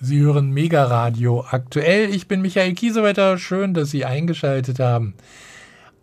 Sie hören Mega Radio aktuell. Ich bin Michael Kiesewetter. Schön, dass Sie eingeschaltet haben.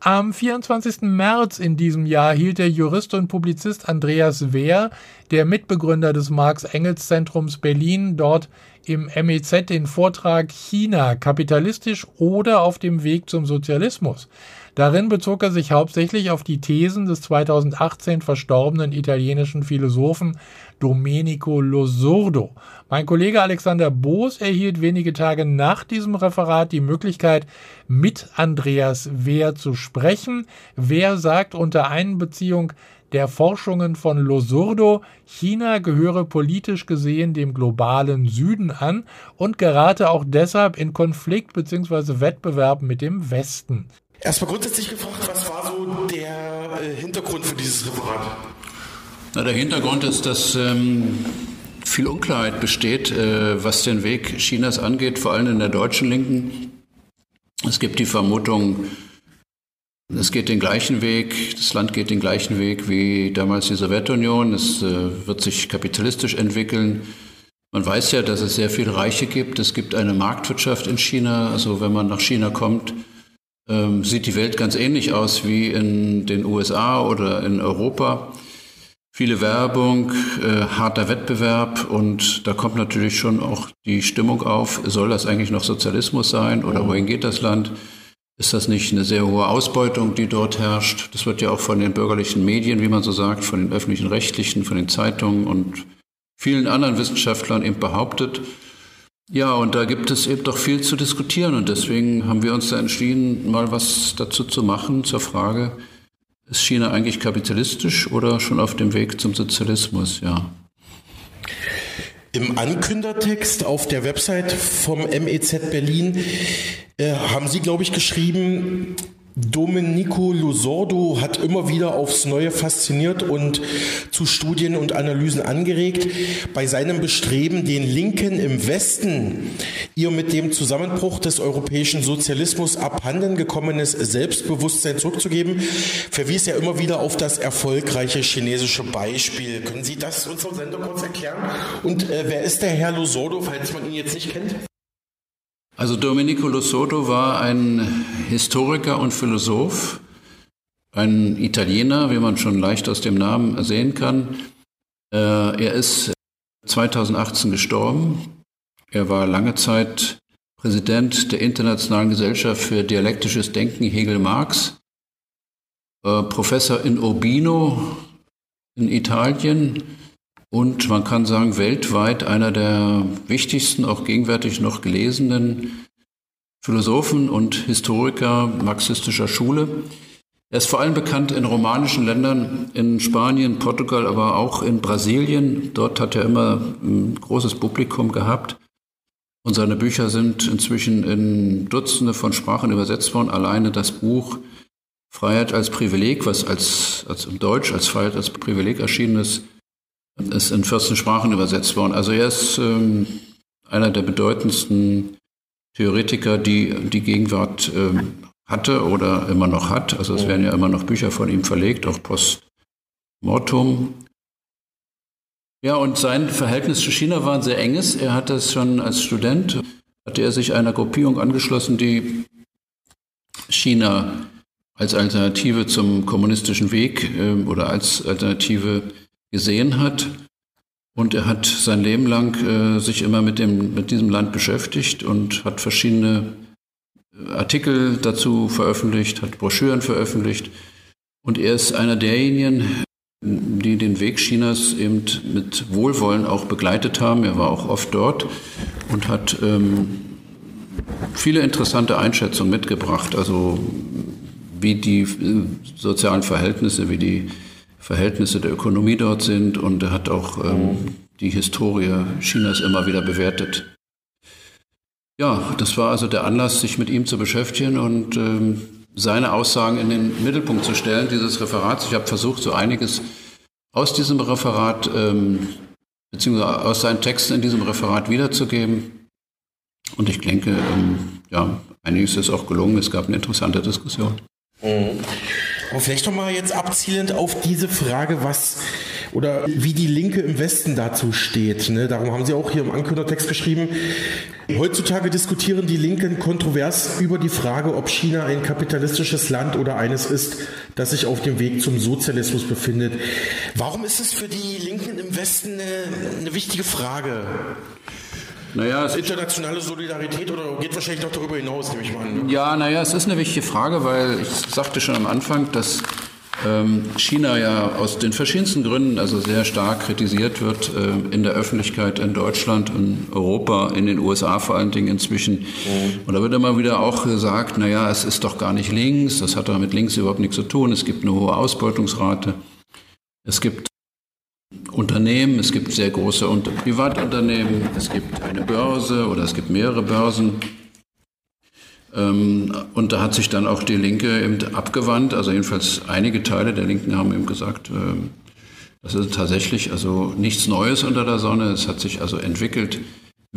Am 24. März in diesem Jahr hielt der Jurist und Publizist Andreas Wehr, der Mitbegründer des Marx-Engels-Zentrums Berlin, dort im MEZ den Vortrag China, kapitalistisch oder auf dem Weg zum Sozialismus. Darin bezog er sich hauptsächlich auf die Thesen des 2018 verstorbenen italienischen Philosophen Domenico Losurdo. Mein Kollege Alexander Boos erhielt wenige Tage nach diesem Referat die Möglichkeit, mit Andreas Wehr zu sprechen. Wehr sagt unter Einbeziehung der Forschungen von Losurdo, China gehöre politisch gesehen dem globalen Süden an und gerate auch deshalb in Konflikt bzw. Wettbewerb mit dem Westen. Erstmal grundsätzlich gefragt, was war so der äh, Hintergrund für dieses Referat? Na, der Hintergrund ist, dass ähm, viel Unklarheit besteht, äh, was den Weg Chinas angeht, vor allem in der deutschen Linken. Es gibt die Vermutung, es geht den gleichen Weg, das Land geht den gleichen Weg wie damals die Sowjetunion. Es äh, wird sich kapitalistisch entwickeln. Man weiß ja, dass es sehr viele Reiche gibt. Es gibt eine Marktwirtschaft in China. Also wenn man nach China kommt, ähm, sieht die Welt ganz ähnlich aus wie in den USA oder in Europa. Viele Werbung, äh, harter Wettbewerb und da kommt natürlich schon auch die Stimmung auf, soll das eigentlich noch Sozialismus sein oder wohin geht das Land? Ist das nicht eine sehr hohe Ausbeutung, die dort herrscht? Das wird ja auch von den bürgerlichen Medien, wie man so sagt, von den öffentlichen Rechtlichen, von den Zeitungen und vielen anderen Wissenschaftlern eben behauptet. Ja, und da gibt es eben doch viel zu diskutieren und deswegen haben wir uns da entschieden, mal was dazu zu machen zur Frage, ist China eigentlich kapitalistisch oder schon auf dem Weg zum Sozialismus? Ja. Im Ankündertext auf der Website vom MEZ Berlin äh, haben Sie, glaube ich, geschrieben, Domenico Lusordo hat immer wieder aufs Neue fasziniert und zu Studien und Analysen angeregt. Bei seinem Bestreben, den Linken im Westen ihr mit dem Zusammenbruch des europäischen Sozialismus abhanden gekommenes Selbstbewusstsein zurückzugeben, verwies er immer wieder auf das erfolgreiche chinesische Beispiel. Können Sie das unserem Sender kurz erklären? Und äh, wer ist der Herr Lusordo, falls man ihn jetzt nicht kennt? Also Domenico Losoto war ein Historiker und Philosoph, ein Italiener, wie man schon leicht aus dem Namen sehen kann. Äh, er ist 2018 gestorben. Er war lange Zeit Präsident der Internationalen Gesellschaft für dialektisches Denken Hegel-Marx, äh, Professor in Urbino in Italien und man kann sagen, weltweit einer der wichtigsten, auch gegenwärtig noch gelesenen Philosophen und Historiker marxistischer Schule. Er ist vor allem bekannt in romanischen Ländern, in Spanien, Portugal, aber auch in Brasilien. Dort hat er immer ein großes Publikum gehabt. Und seine Bücher sind inzwischen in Dutzende von Sprachen übersetzt worden. Alleine das Buch Freiheit als Privileg, was als, als im Deutsch als Freiheit als Privileg erschienen ist, ist in 14 Sprachen übersetzt worden. Also er ist ähm, einer der bedeutendsten Theoretiker, die die Gegenwart ähm, hatte oder immer noch hat. Also es werden ja immer noch Bücher von ihm verlegt, auch post mortum. Ja, und sein Verhältnis zu China war ein sehr enges. Er hat das schon als Student, hatte er sich einer Gruppierung angeschlossen, die China als Alternative zum kommunistischen Weg äh, oder als Alternative gesehen hat. Und er hat sein Leben lang äh, sich immer mit, dem, mit diesem Land beschäftigt und hat verschiedene äh, Artikel dazu veröffentlicht, hat Broschüren veröffentlicht. Und er ist einer derjenigen, die den Weg Chinas eben mit Wohlwollen auch begleitet haben. Er war auch oft dort und hat ähm, viele interessante Einschätzungen mitgebracht, also wie die äh, sozialen Verhältnisse, wie die Verhältnisse der Ökonomie dort sind und er hat auch ähm, die Historie Chinas immer wieder bewertet. Ja, das war also der Anlass, sich mit ihm zu beschäftigen und ähm, seine Aussagen in den Mittelpunkt zu stellen, dieses Referats. Ich habe versucht, so einiges aus diesem Referat ähm, beziehungsweise aus seinen Texten in diesem Referat wiederzugeben. Und ich denke, ähm, ja, einiges ist auch gelungen. Es gab eine interessante Diskussion. Mhm. Aber vielleicht nochmal jetzt abzielend auf diese Frage, was oder wie die Linke im Westen dazu steht. Ne? Darum haben Sie auch hier im Ankündigungstext geschrieben. Heutzutage diskutieren die Linken kontrovers über die Frage, ob China ein kapitalistisches Land oder eines ist, das sich auf dem Weg zum Sozialismus befindet. Warum ist es für die Linken im Westen eine, eine wichtige Frage? Naja, es internationale Solidarität oder geht wahrscheinlich noch darüber hinaus, nehme ich mal an. Ne? Ja, naja, es ist eine wichtige Frage, weil ich sagte schon am Anfang, dass ähm, China ja aus den verschiedensten Gründen also sehr stark kritisiert wird äh, in der Öffentlichkeit in Deutschland, in Europa, in den USA vor allen Dingen inzwischen. Mhm. Und da wird immer wieder auch gesagt, naja, es ist doch gar nicht links, das hat doch mit links überhaupt nichts zu tun, es gibt eine hohe Ausbeutungsrate. Es gibt Unternehmen, es gibt sehr große Privatunternehmen, es gibt eine Börse oder es gibt mehrere Börsen. Ähm, und da hat sich dann auch die Linke eben abgewandt, also jedenfalls einige Teile der Linken haben eben gesagt, ähm, das ist tatsächlich also nichts Neues unter der Sonne, es hat sich also entwickelt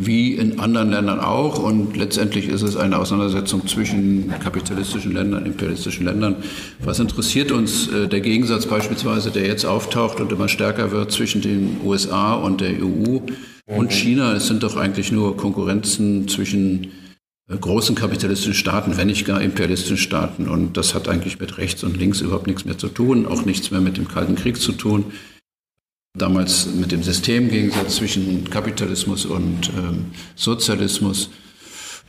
wie in anderen Ländern auch. Und letztendlich ist es eine Auseinandersetzung zwischen kapitalistischen Ländern, imperialistischen Ländern. Was interessiert uns äh, der Gegensatz beispielsweise, der jetzt auftaucht und immer stärker wird zwischen den USA und der EU und China? Es sind doch eigentlich nur Konkurrenzen zwischen äh, großen kapitalistischen Staaten, wenn nicht gar imperialistischen Staaten. Und das hat eigentlich mit rechts und links überhaupt nichts mehr zu tun, auch nichts mehr mit dem Kalten Krieg zu tun damals mit dem Systemgegensatz zwischen Kapitalismus und ähm, Sozialismus.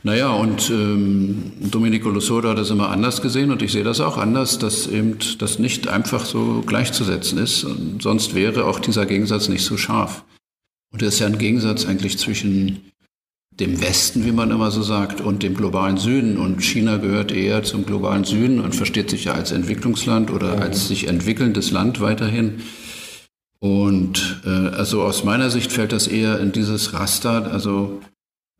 Naja, und ähm, Domenico Losoda hat das immer anders gesehen und ich sehe das auch anders, dass eben das nicht einfach so gleichzusetzen ist. Und sonst wäre auch dieser Gegensatz nicht so scharf. Und es ist ja ein Gegensatz eigentlich zwischen dem Westen, wie man immer so sagt, und dem globalen Süden. Und China gehört eher zum globalen Süden und versteht sich ja als Entwicklungsland oder als sich entwickelndes Land weiterhin. Und äh, also aus meiner Sicht fällt das eher in dieses Raster, also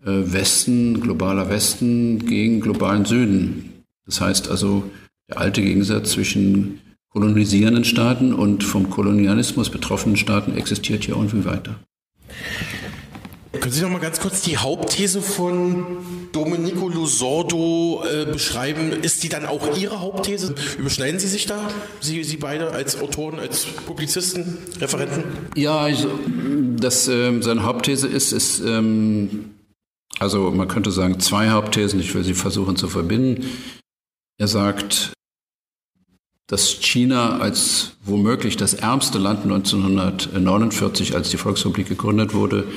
äh, Westen, globaler Westen gegen globalen Süden. Das heißt also der alte Gegensatz zwischen kolonisierenden Staaten und vom Kolonialismus betroffenen Staaten existiert hier irgendwie weiter. Können Sie noch mal ganz kurz die Hauptthese von Domenico Lusordo äh, beschreiben? Ist die dann auch Ihre Hauptthese? Überschneiden Sie sich da? Sie, Sie beide als Autoren, als Publizisten, Referenten? Ja, also, das, äh, seine Hauptthese ist, ist ähm, also man könnte sagen zwei Hauptthesen, ich will sie versuchen zu verbinden. Er sagt, dass China als womöglich das ärmste Land 1949, als die Volksrepublik gegründet wurde,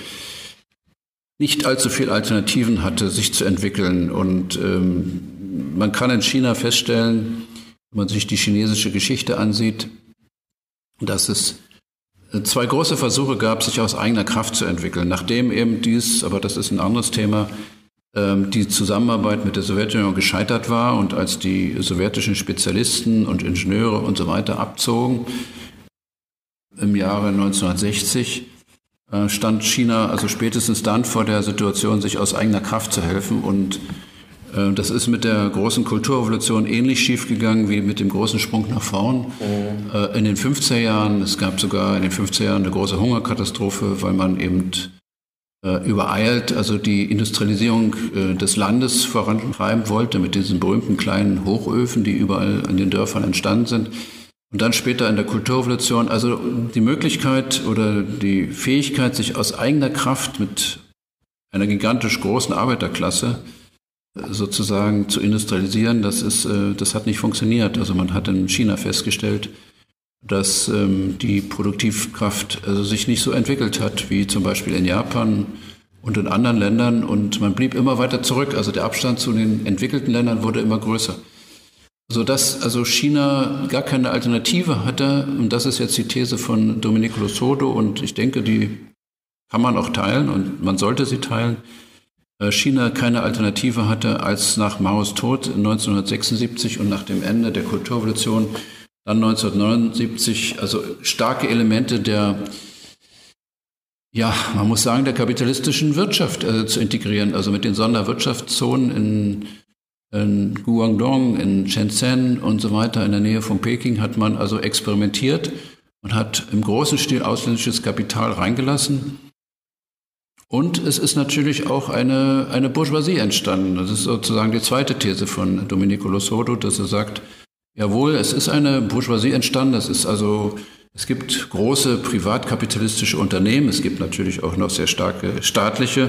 nicht allzu viel Alternativen hatte, sich zu entwickeln. Und ähm, man kann in China feststellen, wenn man sich die chinesische Geschichte ansieht, dass es äh, zwei große Versuche gab, sich aus eigener Kraft zu entwickeln. Nachdem eben dies, aber das ist ein anderes Thema, ähm, die Zusammenarbeit mit der Sowjetunion gescheitert war und als die sowjetischen Spezialisten und Ingenieure und so weiter abzogen im Jahre 1960, äh, stand China also spätestens dann vor der Situation, sich aus eigener Kraft zu helfen. Und äh, das ist mit der großen Kulturrevolution ähnlich schiefgegangen wie mit dem großen Sprung nach vorn. Mhm. Äh, in den 50er Jahren, es gab sogar in den 50er Jahren eine große Hungerkatastrophe, weil man eben übereilt, also die Industrialisierung des Landes vorantreiben wollte mit diesen berühmten kleinen Hochöfen, die überall in den Dörfern entstanden sind. Und dann später in der Kulturrevolution, also die Möglichkeit oder die Fähigkeit, sich aus eigener Kraft mit einer gigantisch großen Arbeiterklasse äh, sozusagen zu industrialisieren, das, ist, äh, das hat nicht funktioniert. Also man hat in China festgestellt, dass ähm, die Produktivkraft also sich nicht so entwickelt hat wie zum Beispiel in Japan und in anderen Ländern und man blieb immer weiter zurück. Also der Abstand zu den entwickelten Ländern wurde immer größer sodass also China gar keine Alternative hatte. Und das ist jetzt die These von Domenico Losodo und ich denke, die kann man auch teilen und man sollte sie teilen. Äh, China keine Alternative hatte, als nach Maos Tod 1976 und nach dem Ende der Kulturrevolution dann 1979, also starke Elemente der, ja, man muss sagen, der kapitalistischen Wirtschaft äh, zu integrieren, also mit den Sonderwirtschaftszonen in in Guangdong, in Shenzhen und so weiter in der Nähe von Peking hat man also experimentiert und hat im großen Stil ausländisches Kapital reingelassen. Und es ist natürlich auch eine, eine Bourgeoisie entstanden. Das ist sozusagen die zweite These von Domenico Losodo, dass er sagt, jawohl, es ist eine Bourgeoisie entstanden. Das ist also Es gibt große privatkapitalistische Unternehmen, es gibt natürlich auch noch sehr starke staatliche.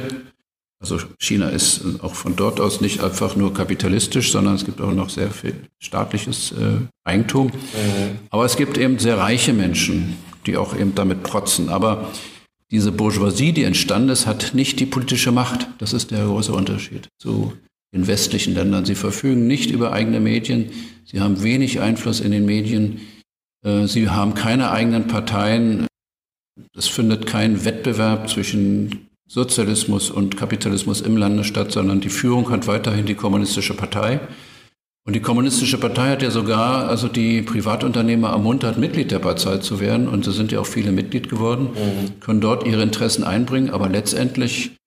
Also China ist auch von dort aus nicht einfach nur kapitalistisch, sondern es gibt auch noch sehr viel staatliches äh, Eigentum. Mhm. Aber es gibt eben sehr reiche Menschen, die auch eben damit protzen. Aber diese Bourgeoisie, die entstanden ist, hat nicht die politische Macht. Das ist der große Unterschied zu den westlichen Ländern. Sie verfügen nicht über eigene Medien. Sie haben wenig Einfluss in den Medien. Äh, sie haben keine eigenen Parteien. Es findet kein Wettbewerb zwischen Sozialismus und Kapitalismus im Lande statt, sondern die Führung hat weiterhin die kommunistische Partei. Und die kommunistische Partei hat ja sogar also die Privatunternehmer ermuntert, Mitglied der Partei zu werden. Und es sind ja auch viele Mitglied geworden, mhm. können dort ihre Interessen einbringen. Aber letztendlich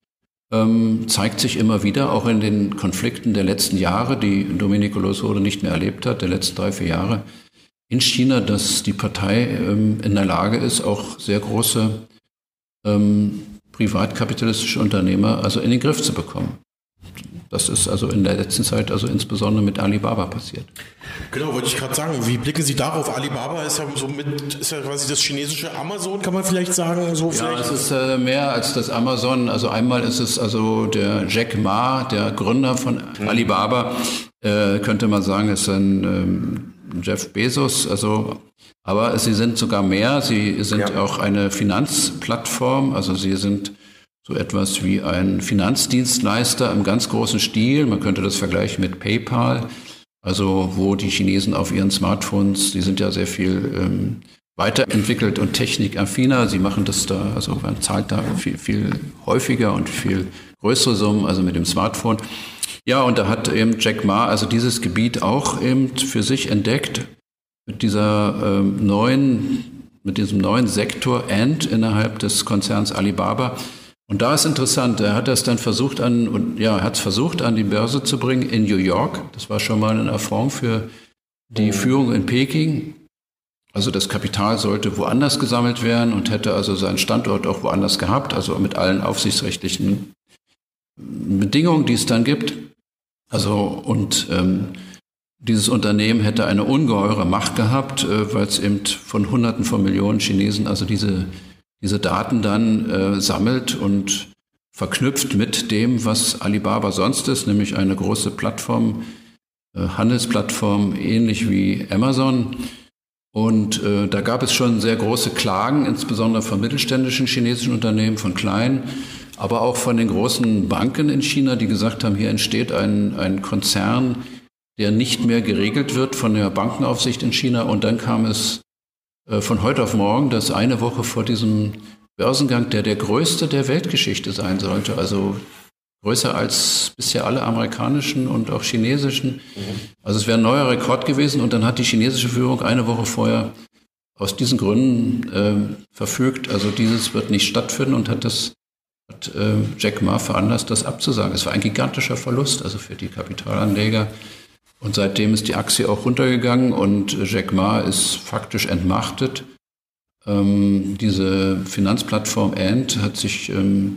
ähm, zeigt sich immer wieder, auch in den Konflikten der letzten Jahre, die Domenico Losode nicht mehr erlebt hat, der letzten drei, vier Jahre, in China, dass die Partei ähm, in der Lage ist, auch sehr große ähm, privatkapitalistische Unternehmer also in den Griff zu bekommen. Das ist also in der letzten Zeit also insbesondere mit Alibaba passiert. Genau, wollte ich gerade sagen. Wie blicken Sie darauf? Alibaba ist ja so mit, ist ja quasi das chinesische Amazon, kann man vielleicht sagen. So ja, vielleicht? es ist äh, mehr als das Amazon. Also einmal ist es also der Jack Ma, der Gründer von mhm. Alibaba, äh, könnte man sagen, ist ein ähm, Jeff Bezos. Also aber sie sind sogar mehr. Sie sind ja. auch eine Finanzplattform. Also sie sind so etwas wie ein Finanzdienstleister im ganz großen Stil. Man könnte das vergleichen mit PayPal, also wo die Chinesen auf ihren Smartphones, die sind ja sehr viel ähm, weiterentwickelt und technikaffiner. Sie machen das da, also man zahlt da viel, viel häufiger und viel größere Summen, also mit dem Smartphone. Ja, und da hat eben Jack Ma also dieses Gebiet auch eben für sich entdeckt mit dieser ähm, neuen, mit diesem neuen Sektor Ant innerhalb des Konzerns Alibaba und da ist interessant, er hat das dann versucht an, und ja, hat es versucht an die Börse zu bringen in New York. Das war schon mal ein Affront für die mhm. Führung in Peking. Also das Kapital sollte woanders gesammelt werden und hätte also seinen Standort auch woanders gehabt, also mit allen aufsichtsrechtlichen Bedingungen, die es dann gibt. Also und ähm, dieses Unternehmen hätte eine ungeheure Macht gehabt, äh, weil es eben von Hunderten von Millionen Chinesen also diese diese Daten dann äh, sammelt und verknüpft mit dem, was Alibaba sonst ist, nämlich eine große Plattform, äh, Handelsplattform, ähnlich wie Amazon. Und äh, da gab es schon sehr große Klagen, insbesondere von mittelständischen chinesischen Unternehmen, von kleinen, aber auch von den großen Banken in China, die gesagt haben, hier entsteht ein, ein Konzern, der nicht mehr geregelt wird von der Bankenaufsicht in China. Und dann kam es äh, von heute auf morgen, dass eine Woche vor diesem Börsengang, der der größte der Weltgeschichte sein sollte, also größer als bisher alle amerikanischen und auch chinesischen. Also es wäre ein neuer Rekord gewesen und dann hat die chinesische Führung eine Woche vorher aus diesen Gründen äh, verfügt, also dieses wird nicht stattfinden und hat das hat äh, Jack Ma veranlasst, das abzusagen. Es war ein gigantischer Verlust, also für die Kapitalanleger. Und seitdem ist die Aktie auch runtergegangen und Jack Ma ist faktisch entmachtet. Ähm, diese Finanzplattform Ant hat sich, ähm,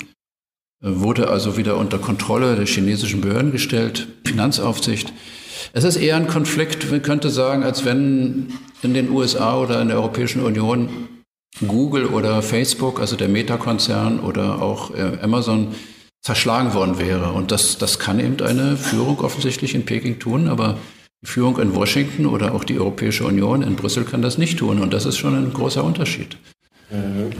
wurde also wieder unter Kontrolle der chinesischen Behörden gestellt, Finanzaufsicht. Es ist eher ein Konflikt, man könnte sagen, als wenn in den USA oder in der Europäischen Union Google oder Facebook, also der Meta-Konzern oder auch äh, Amazon zerschlagen worden wäre. Und das, das kann eben eine Führung offensichtlich in Peking tun, aber die Führung in Washington oder auch die Europäische Union in Brüssel kann das nicht tun. Und das ist schon ein großer Unterschied. Mhm.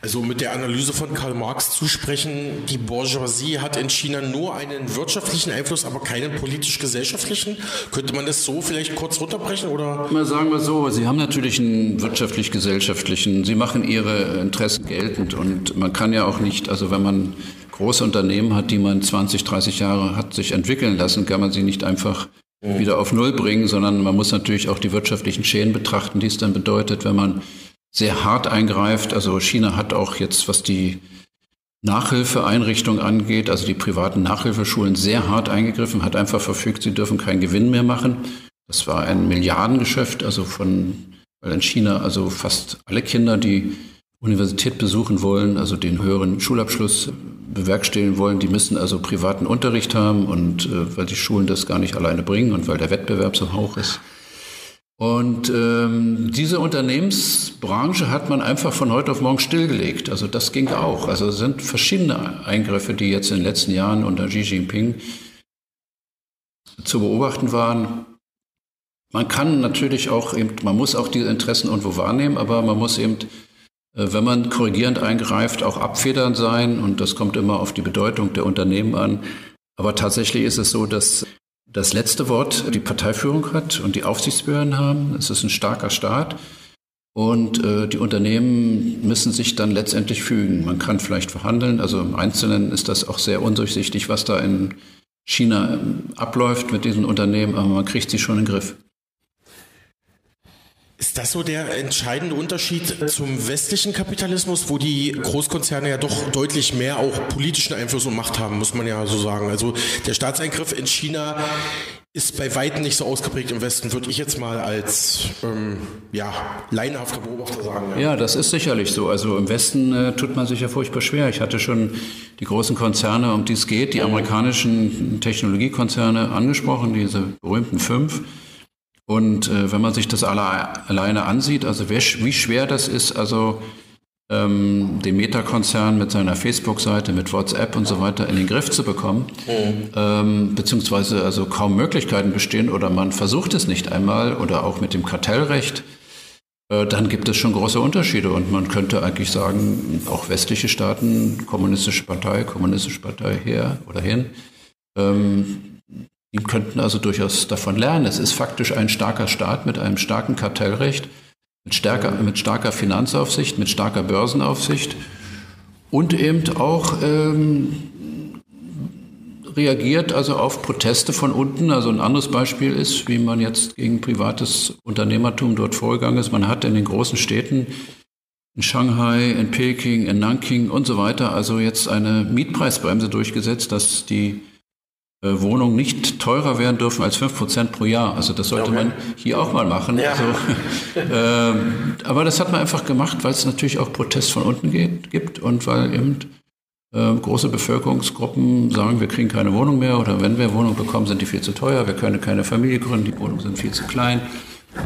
Also mit der Analyse von Karl Marx zu sprechen, die Bourgeoisie hat in China nur einen wirtschaftlichen Einfluss, aber keinen politisch-gesellschaftlichen. Könnte man das so vielleicht kurz runterbrechen? Oder? Mal sagen wir so, Sie haben natürlich einen wirtschaftlich-gesellschaftlichen, Sie machen Ihre Interessen geltend und man kann ja auch nicht, also wenn man große Unternehmen hat, die man 20, 30 Jahre hat sich entwickeln lassen, kann man sie nicht einfach wieder auf Null bringen, sondern man muss natürlich auch die wirtschaftlichen Schäden betrachten, die es dann bedeutet, wenn man sehr hart eingreift. Also China hat auch jetzt, was die Nachhilfeeinrichtung angeht, also die privaten Nachhilfeschulen, sehr hart eingegriffen, hat einfach verfügt, sie dürfen keinen Gewinn mehr machen. Das war ein Milliardengeschäft, also von, weil in China also fast alle Kinder, die Universität besuchen wollen, also den höheren Schulabschluss bewerkstelligen wollen, die müssen also privaten Unterricht haben und äh, weil die Schulen das gar nicht alleine bringen und weil der Wettbewerb so hoch ist. Und ähm, diese Unternehmensbranche hat man einfach von heute auf morgen stillgelegt. Also das ging auch. Also es sind verschiedene Eingriffe, die jetzt in den letzten Jahren unter Xi Jinping zu beobachten waren. Man kann natürlich auch eben, man muss auch diese Interessen irgendwo wahrnehmen, aber man muss eben, äh, wenn man korrigierend eingreift, auch abfedernd sein. Und das kommt immer auf die Bedeutung der Unternehmen an. Aber tatsächlich ist es so, dass das letzte Wort die Parteiführung hat und die Aufsichtsbehörden haben. Es ist ein starker Staat. Und äh, die Unternehmen müssen sich dann letztendlich fügen. Man kann vielleicht verhandeln. Also im Einzelnen ist das auch sehr undurchsichtig, was da in China ähm, abläuft mit diesen Unternehmen, aber man kriegt sie schon in den Griff. Ist das so der entscheidende Unterschied zum westlichen Kapitalismus, wo die Großkonzerne ja doch deutlich mehr auch politischen Einfluss und Macht haben, muss man ja so sagen. Also der Staatseingriff in China ist bei weitem nicht so ausgeprägt im Westen, würde ich jetzt mal als ähm, ja, laienhafter Beobachter sagen. Ja. ja. das ist sicherlich so. Also im Westen äh, tut man sich ja furchtbar schwer. Ich hatte schon die großen Konzerne, um die es geht, die amerikanischen Technologiekonzerne angesprochen, diese berühmten fünf. Und äh, wenn man sich das alle, alleine ansieht, also wie, wie schwer das ist, also ähm, den Meta-Konzern mit seiner Facebook-Seite, mit WhatsApp und so weiter in den Griff zu bekommen, mhm. ähm, beziehungsweise also kaum Möglichkeiten bestehen oder man versucht es nicht einmal oder auch mit dem Kartellrecht, äh, dann gibt es schon große Unterschiede und man könnte eigentlich sagen, auch westliche Staaten, kommunistische Partei, kommunistische Partei her oder hin, ähm, die könnten also durchaus davon lernen. Es ist faktisch ein starker Staat mit einem starken Kartellrecht, mit, stärker, mit starker Finanzaufsicht, mit starker Börsenaufsicht und eben auch ähm, reagiert also auf Proteste von unten. Also ein anderes Beispiel ist, wie man jetzt gegen privates Unternehmertum dort vorgegangen ist. Man hat in den großen Städten in Shanghai, in Peking, in Nanking und so weiter also jetzt eine Mietpreisbremse durchgesetzt, dass die Wohnungen nicht teurer werden dürfen als 5% pro Jahr. Also das sollte okay. man hier auch mal machen. Ja. Also, äh, aber das hat man einfach gemacht, weil es natürlich auch Protest von unten geht, gibt und weil eben äh, große Bevölkerungsgruppen sagen, wir kriegen keine Wohnung mehr oder wenn wir Wohnung bekommen, sind die viel zu teuer, wir können keine Familie gründen, die Wohnungen sind viel zu klein.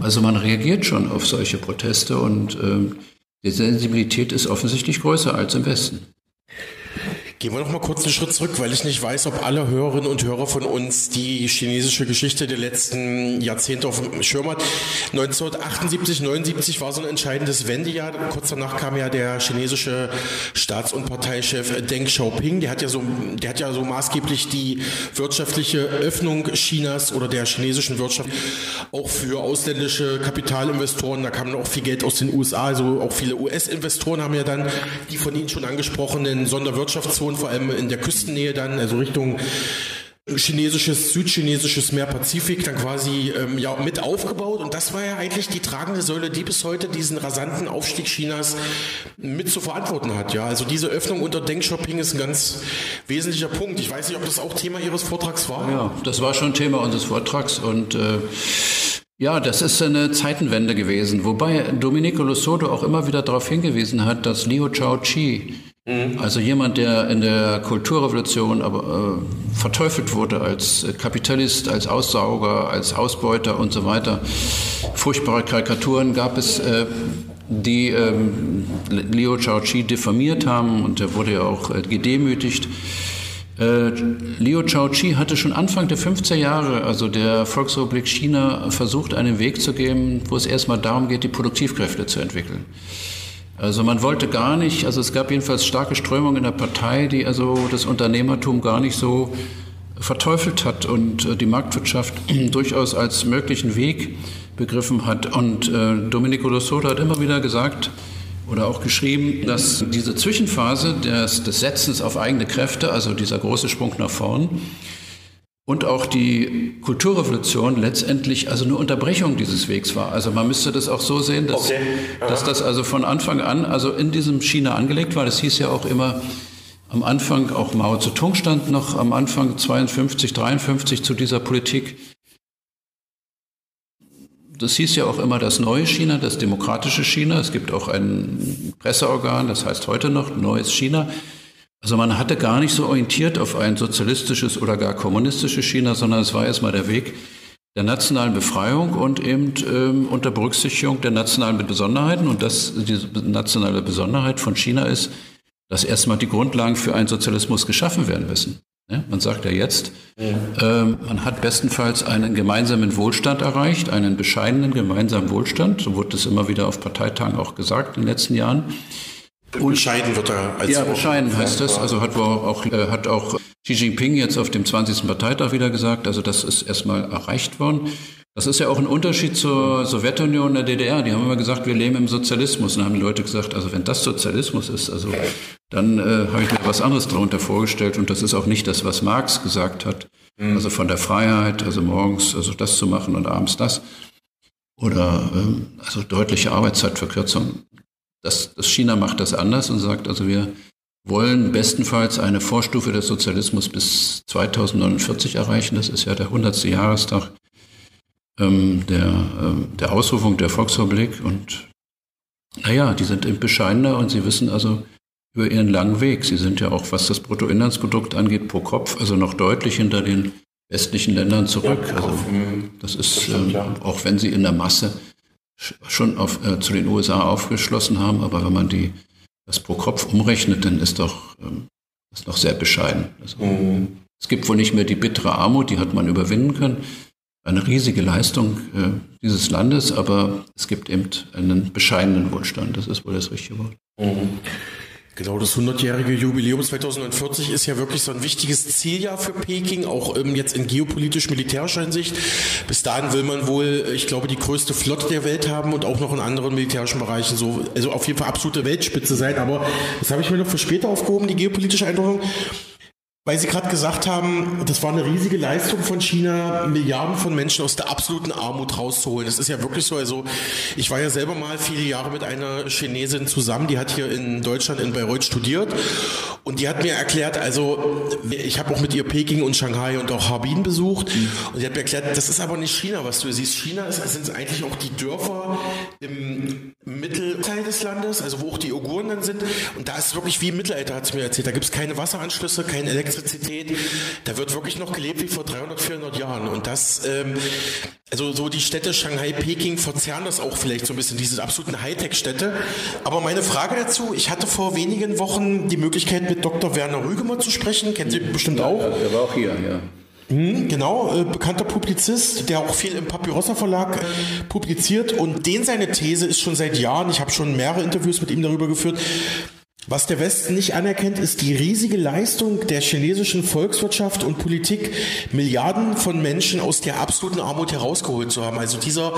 Also man reagiert schon auf solche Proteste und äh, die Sensibilität ist offensichtlich größer als im Westen. Gehen wir noch mal kurz einen Schritt zurück, weil ich nicht weiß, ob alle Hörerinnen und Hörer von uns die chinesische Geschichte der letzten Jahrzehnte auf dem Schirm hat. 1978, 79 war so ein entscheidendes Wendejahr. Kurz danach kam ja der chinesische Staats- und Parteichef Deng Xiaoping. Der hat ja so, der hat ja so maßgeblich die wirtschaftliche Öffnung Chinas oder der chinesischen Wirtschaft auch für ausländische Kapitalinvestoren. Da kam auch viel Geld aus den USA. Also auch viele US-Investoren haben ja dann die von Ihnen schon angesprochenen Sonderwirtschaftszonen Region, vor allem in der Küstennähe dann, also Richtung chinesisches, südchinesisches Meer Pazifik dann quasi ähm, ja, mit aufgebaut. Und das war ja eigentlich die tragende Säule, die bis heute diesen rasanten Aufstieg Chinas mit zu verantworten hat. Ja, also diese Öffnung unter Deng Xiaoping ist ein ganz wesentlicher Punkt. Ich weiß nicht, ob das auch Thema Ihres Vortrags war. Ja, das war schon Thema unseres Vortrags und äh ja, das ist eine Zeitenwende gewesen, wobei Domenico Losoto auch immer wieder darauf hingewiesen hat, dass Liu Chao-chi. Also jemand, der in der Kulturrevolution aber äh, verteufelt wurde als Kapitalist, als Aussauger, als Ausbeuter und so weiter. Furchtbare Karikaturen gab es, äh, die ähm, Liu Chao-chi diffamiert haben und er wurde ja auch äh, gedemütigt. Äh, Liu Chao-chi hatte schon Anfang der 50er Jahre, also der Volksrepublik China, versucht, einen Weg zu geben, wo es erstmal darum geht, die Produktivkräfte zu entwickeln. Also man wollte gar nicht, also es gab jedenfalls starke Strömungen in der Partei, die also das Unternehmertum gar nicht so verteufelt hat und äh, die Marktwirtschaft durchaus als möglichen Weg begriffen hat. Und äh, Domenico Losoto hat immer wieder gesagt oder auch geschrieben, dass diese Zwischenphase des, des Setzens auf eigene Kräfte, also dieser große Sprung nach vorn, und auch die Kulturrevolution letztendlich also eine Unterbrechung dieses Wegs war. Also man müsste das auch so sehen, dass, okay. dass das also von Anfang an also in diesem China angelegt war. Das hieß ja auch immer am Anfang, auch Mao Zedong stand noch am Anfang 52, 53 zu dieser Politik. Das hieß ja auch immer das neue China, das demokratische China. Es gibt auch ein Presseorgan, das heißt heute noch Neues China. Also man hatte gar nicht so orientiert auf ein sozialistisches oder gar kommunistisches China, sondern es war erstmal der Weg der nationalen Befreiung und eben ähm, unter Berücksichtigung der nationalen Besonderheiten. Und das, diese nationale Besonderheit von China ist, dass erstmal die Grundlagen für einen Sozialismus geschaffen werden müssen. Ja, man sagt ja jetzt, ja. Ähm, man hat bestenfalls einen gemeinsamen Wohlstand erreicht, einen bescheidenen gemeinsamen Wohlstand. So wurde es immer wieder auf Parteitagen auch gesagt in den letzten Jahren. Und, bescheiden wird er als Ja, bescheiden heißt das. Also hat auch, äh, hat auch Xi Jinping jetzt auf dem 20. Parteitag wieder gesagt. Also das ist erstmal erreicht worden. Das ist ja auch ein Unterschied zur Sowjetunion und der DDR. Die haben immer gesagt, wir leben im Sozialismus. Und dann haben die Leute gesagt, also wenn das Sozialismus ist, also dann äh, habe ich mir was anderes darunter vorgestellt. Und das ist auch nicht das, was Marx gesagt hat. Mhm. Also von der Freiheit, also morgens also das zu machen und abends das. Oder ähm, also deutliche Arbeitszeitverkürzung. Das, das China macht das anders und sagt, also wir wollen bestenfalls eine Vorstufe des Sozialismus bis 2049 erreichen. Das ist ja der 100. Jahrestag ähm, der, äh, der Ausrufung der Volksrepublik. Und naja, die sind eben bescheidener und sie wissen also über ihren langen Weg. Sie sind ja auch, was das Bruttoinlandsprodukt angeht, pro Kopf, also noch deutlich hinter den westlichen Ländern zurück. Ja, also das ist, das stimmt, ähm, auch wenn sie in der Masse schon auf, äh, zu den USA aufgeschlossen haben, aber wenn man die, das pro Kopf umrechnet, dann ist doch ähm, das noch sehr bescheiden. Also, mhm. Es gibt wohl nicht mehr die bittere Armut, die hat man überwinden können eine riesige Leistung äh, dieses Landes, aber es gibt eben einen bescheidenen Wohlstand. Das ist wohl das richtige Wort. Mhm. Genau, das 100-jährige Jubiläum 2040 ist ja wirklich so ein wichtiges Zieljahr für Peking, auch ähm, jetzt in geopolitisch-militärischer Hinsicht. Bis dahin will man wohl, ich glaube, die größte Flotte der Welt haben und auch noch in anderen militärischen Bereichen so, also auf jeden Fall absolute Weltspitze sein. Aber das habe ich mir noch für später aufgehoben, die geopolitische Eindeutung. Weil Sie gerade gesagt haben, das war eine riesige Leistung von China, Milliarden von Menschen aus der absoluten Armut rauszuholen. Das ist ja wirklich so. Also ich war ja selber mal viele Jahre mit einer Chinesin zusammen, die hat hier in Deutschland in Bayreuth studiert und die hat mir erklärt, also ich habe auch mit ihr Peking und Shanghai und auch Harbin besucht und die hat mir erklärt, das ist aber nicht China, was du siehst. China sind eigentlich auch die Dörfer im Mittelteil des Landes, also wo auch die Uiguren dann sind und da ist wirklich wie im Mittelalter, hat sie mir erzählt. Da gibt es keine Wasseranschlüsse, kein Elektrizität Elektrizität, da wird wirklich noch gelebt wie vor 300, 400 Jahren. Und das, ähm, also so die Städte Shanghai, Peking verzerren das auch vielleicht so ein bisschen, diese absoluten Hightech-Städte. Aber meine Frage dazu, ich hatte vor wenigen Wochen die Möglichkeit mit Dr. Werner Rügemer zu sprechen, kennen Sie bestimmt auch. Ja, der war auch hier, ja. Mhm, genau, äh, bekannter Publizist, der auch viel im Papyrossa Verlag äh, publiziert und den seine These ist schon seit Jahren, ich habe schon mehrere Interviews mit ihm darüber geführt, was der Westen nicht anerkennt, ist die riesige Leistung der chinesischen Volkswirtschaft und Politik, Milliarden von Menschen aus der absoluten Armut herausgeholt zu haben. Also dieser,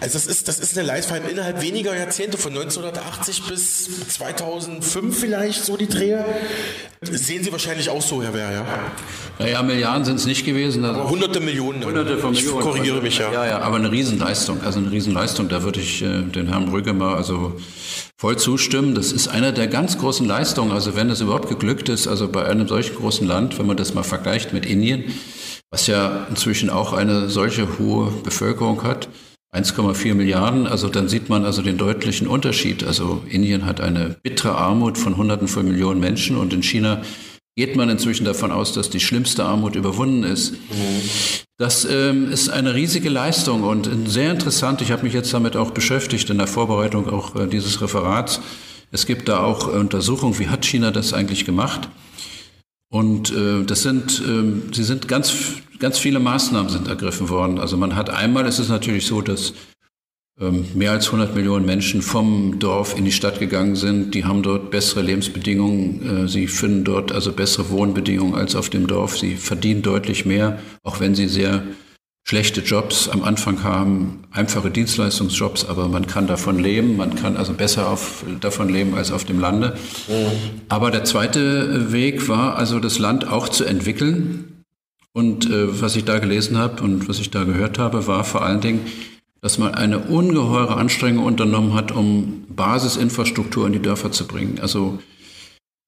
also das ist, das ist eine Leistung, vor allem innerhalb weniger Jahrzehnte, von 1980 bis 2005 vielleicht, so die Drehe. Sehen Sie wahrscheinlich auch so, Herr Wehr, ja? Naja, Milliarden sind es nicht gewesen. Also hunderte Millionen. Hunderte von Millionen. Ich korrigiere mich, ja. Ja, ja, aber eine Riesenleistung, also eine Riesenleistung, da würde ich äh, den Herrn Brügge mal, also voll zustimmen. Das ist einer der ganz großen Leistungen. Also wenn es überhaupt geglückt ist, also bei einem solchen großen Land, wenn man das mal vergleicht mit Indien, was ja inzwischen auch eine solche hohe Bevölkerung hat, 1,4 Milliarden, also dann sieht man also den deutlichen Unterschied. Also Indien hat eine bittere Armut von Hunderten von Millionen Menschen und in China geht man inzwischen davon aus, dass die schlimmste Armut überwunden ist. Das ähm, ist eine riesige Leistung und sehr interessant. Ich habe mich jetzt damit auch beschäftigt in der Vorbereitung auch äh, dieses Referats. Es gibt da auch Untersuchungen, wie hat China das eigentlich gemacht? Und äh, das sind, äh, sie sind ganz, ganz viele Maßnahmen sind ergriffen worden. Also man hat einmal, ist es natürlich so, dass ähm, mehr als 100 Millionen Menschen vom Dorf in die Stadt gegangen sind. Die haben dort bessere Lebensbedingungen. Äh, sie finden dort also bessere Wohnbedingungen als auf dem Dorf. Sie verdienen deutlich mehr, auch wenn sie sehr schlechte Jobs am Anfang haben, einfache Dienstleistungsjobs, aber man kann davon leben, man kann also besser auf, davon leben als auf dem Lande. Mhm. Aber der zweite Weg war also das Land auch zu entwickeln. Und äh, was ich da gelesen habe und was ich da gehört habe, war vor allen Dingen, dass man eine ungeheure Anstrengung unternommen hat, um Basisinfrastruktur in die Dörfer zu bringen. Also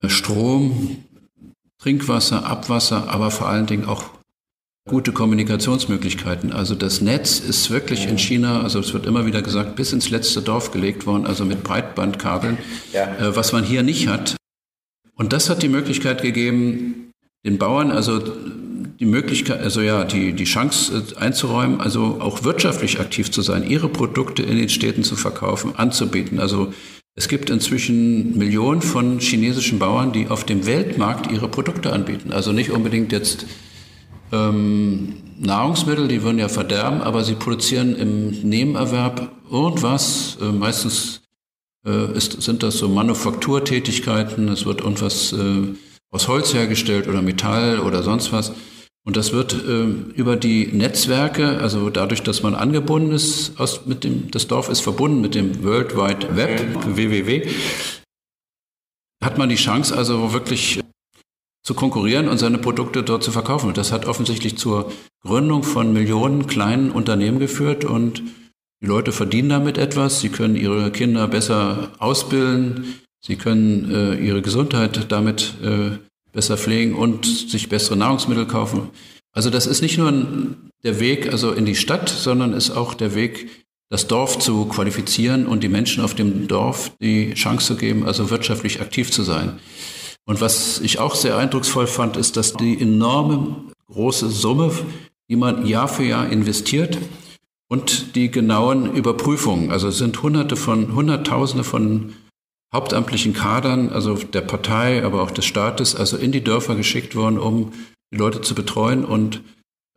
äh, Strom, Trinkwasser, Abwasser, aber vor allen Dingen auch gute Kommunikationsmöglichkeiten. Also das Netz ist wirklich in China, also es wird immer wieder gesagt, bis ins letzte Dorf gelegt worden, also mit Breitbandkabeln, ja. äh, was man hier nicht hat. Und das hat die Möglichkeit gegeben, den Bauern, also die Möglichkeit, also ja, die, die Chance äh, einzuräumen, also auch wirtschaftlich aktiv zu sein, ihre Produkte in den Städten zu verkaufen, anzubieten. Also es gibt inzwischen Millionen von chinesischen Bauern, die auf dem Weltmarkt ihre Produkte anbieten. Also nicht unbedingt jetzt ähm, Nahrungsmittel, die würden ja verderben, aber sie produzieren im Nebenerwerb irgendwas. Äh, meistens äh, ist, sind das so Manufakturtätigkeiten, es wird irgendwas äh, aus Holz hergestellt oder Metall oder sonst was. Und das wird äh, über die Netzwerke, also dadurch, dass man angebunden ist, aus, mit dem, das Dorf ist verbunden mit dem World Wide Web, www, hat man die Chance also wirklich zu konkurrieren und seine Produkte dort zu verkaufen. Und das hat offensichtlich zur Gründung von Millionen kleinen Unternehmen geführt und die Leute verdienen damit etwas, sie können ihre Kinder besser ausbilden, sie können äh, ihre Gesundheit damit äh, besser pflegen und sich bessere Nahrungsmittel kaufen. Also das ist nicht nur der Weg also in die Stadt, sondern ist auch der Weg, das Dorf zu qualifizieren und die Menschen auf dem Dorf die Chance zu geben, also wirtschaftlich aktiv zu sein. Und was ich auch sehr eindrucksvoll fand, ist, dass die enorme große Summe, die man Jahr für Jahr investiert und die genauen Überprüfungen, also es sind Hunderte von, Hunderttausende von hauptamtlichen Kadern, also der Partei, aber auch des Staates, also in die Dörfer geschickt worden, um die Leute zu betreuen und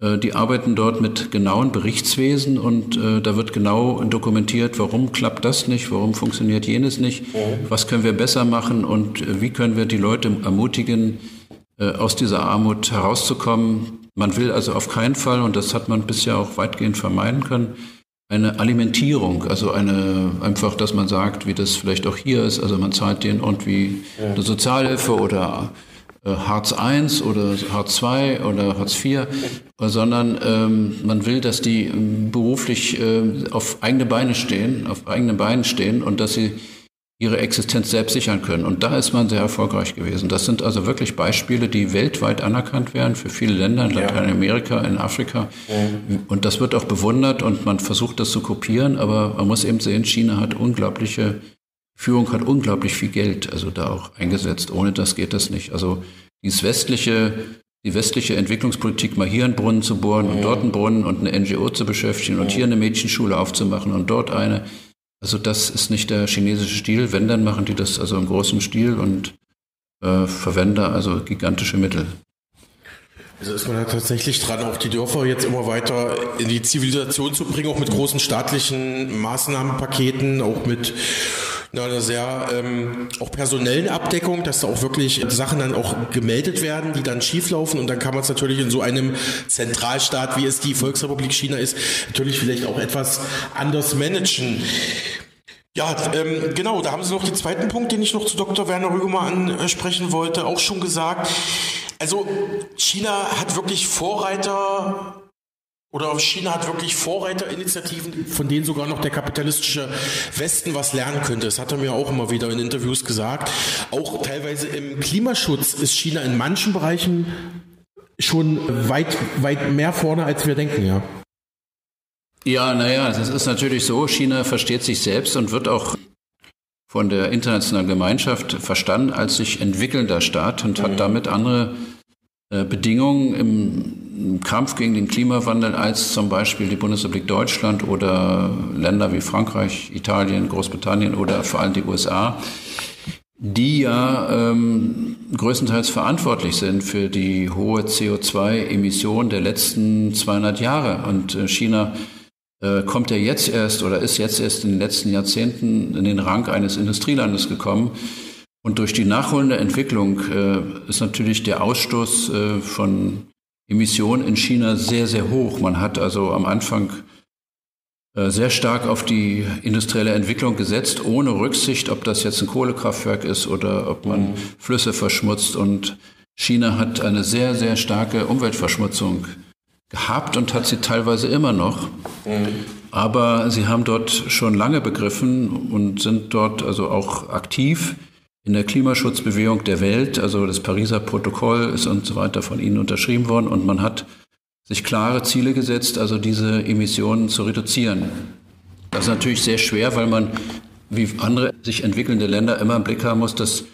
äh, die arbeiten dort mit genauen Berichtswesen und äh, da wird genau dokumentiert, warum klappt das nicht, warum funktioniert jenes nicht, mhm. was können wir besser machen und äh, wie können wir die Leute ermutigen, äh, aus dieser Armut herauszukommen. Man will also auf keinen Fall, und das hat man bisher auch weitgehend vermeiden können, eine Alimentierung, also eine einfach, dass man sagt, wie das vielleicht auch hier ist, also man zahlt denen irgendwie ja. eine Sozialhilfe oder äh, Hartz I oder Hartz II oder Hartz IV, sondern ähm, man will, dass die ähm, beruflich äh, auf eigene Beine stehen, auf eigenen Beinen stehen und dass sie ihre Existenz selbst sichern können. Und da ist man sehr erfolgreich gewesen. Das sind also wirklich Beispiele, die weltweit anerkannt werden für viele Länder in Lateinamerika, in Afrika. Mhm. Und das wird auch bewundert und man versucht das zu kopieren, aber man muss eben sehen, China hat unglaubliche Führung, hat unglaublich viel Geld, also da auch eingesetzt. Ohne das geht das nicht. Also dieses westliche die westliche Entwicklungspolitik mal hier einen Brunnen zu bohren und dort einen Brunnen und eine NGO zu beschäftigen und hier eine Mädchenschule aufzumachen und dort eine. Also das ist nicht der chinesische Stil. Wenn, dann machen die das also im großen Stil und äh, verwenden also gigantische Mittel. Also ist man da tatsächlich dran, auch die Dörfer jetzt immer weiter in die Zivilisation zu bringen, auch mit großen staatlichen Maßnahmenpaketen, auch mit einer sehr ähm, auch personellen Abdeckung, dass da auch wirklich Sachen dann auch gemeldet werden, die dann schieflaufen und dann kann man es natürlich in so einem Zentralstaat, wie es die Volksrepublik China ist, natürlich vielleicht auch etwas anders managen. Ja, ähm, genau, da haben Sie noch den zweiten Punkt, den ich noch zu Dr. Werner Rügemer ansprechen wollte, auch schon gesagt. Also China hat wirklich Vorreiter oder China hat wirklich Vorreiterinitiativen, von denen sogar noch der kapitalistische Westen was lernen könnte. Das hat er mir auch immer wieder in Interviews gesagt. Auch teilweise im Klimaschutz ist China in manchen Bereichen schon weit, weit mehr vorne, als wir denken, ja. Ja, naja, das ist natürlich so. China versteht sich selbst und wird auch von der internationalen Gemeinschaft verstanden als sich entwickelnder Staat und hat mhm. damit andere Bedingungen im Kampf gegen den Klimawandel als zum Beispiel die Bundesrepublik Deutschland oder Länder wie Frankreich, Italien, Großbritannien oder vor allem die USA, die ja ähm, größtenteils verantwortlich sind für die hohe CO2-Emission der letzten 200 Jahre. Und äh, China äh, kommt ja jetzt erst oder ist jetzt erst in den letzten Jahrzehnten in den Rang eines Industrielandes gekommen. Und durch die nachholende Entwicklung äh, ist natürlich der Ausstoß äh, von Emissionen in China sehr, sehr hoch. Man hat also am Anfang äh, sehr stark auf die industrielle Entwicklung gesetzt, ohne Rücksicht, ob das jetzt ein Kohlekraftwerk ist oder ob man mhm. Flüsse verschmutzt. Und China hat eine sehr, sehr starke Umweltverschmutzung gehabt und hat sie teilweise immer noch. Mhm. Aber sie haben dort schon lange begriffen und sind dort also auch aktiv in der Klimaschutzbewegung der Welt, also das Pariser Protokoll ist und so weiter von ihnen unterschrieben worden und man hat sich klare Ziele gesetzt, also diese Emissionen zu reduzieren. Das ist natürlich sehr schwer, weil man wie andere sich entwickelnde Länder immer im Blick haben muss, dass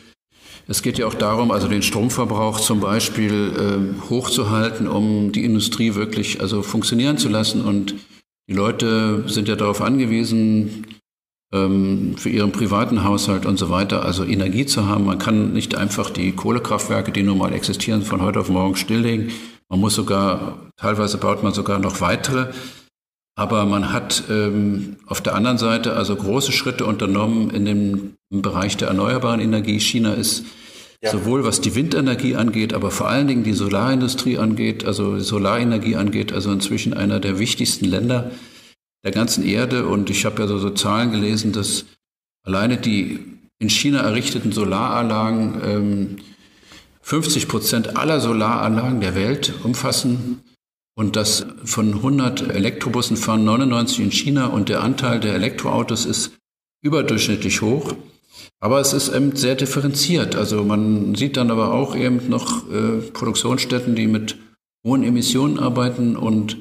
Es geht ja auch darum, also den Stromverbrauch zum Beispiel äh, hochzuhalten, um die Industrie wirklich also funktionieren zu lassen. Und die Leute sind ja darauf angewiesen, für ihren privaten Haushalt und so weiter, also Energie zu haben. Man kann nicht einfach die Kohlekraftwerke, die nun mal existieren, von heute auf morgen stilllegen. Man muss sogar, teilweise baut man sogar noch weitere. Aber man hat ähm, auf der anderen Seite also große Schritte unternommen in dem Bereich der erneuerbaren Energie. China ist ja. sowohl was die Windenergie angeht, aber vor allen Dingen die Solarindustrie angeht, also Solarenergie angeht, also inzwischen einer der wichtigsten Länder der ganzen Erde. Und ich habe ja so, so Zahlen gelesen, dass alleine die in China errichteten Solaranlagen ähm, 50 Prozent aller Solaranlagen der Welt umfassen und dass von 100 Elektrobussen fahren 99 in China und der Anteil der Elektroautos ist überdurchschnittlich hoch. Aber es ist eben sehr differenziert. Also man sieht dann aber auch eben noch äh, Produktionsstätten, die mit hohen Emissionen arbeiten und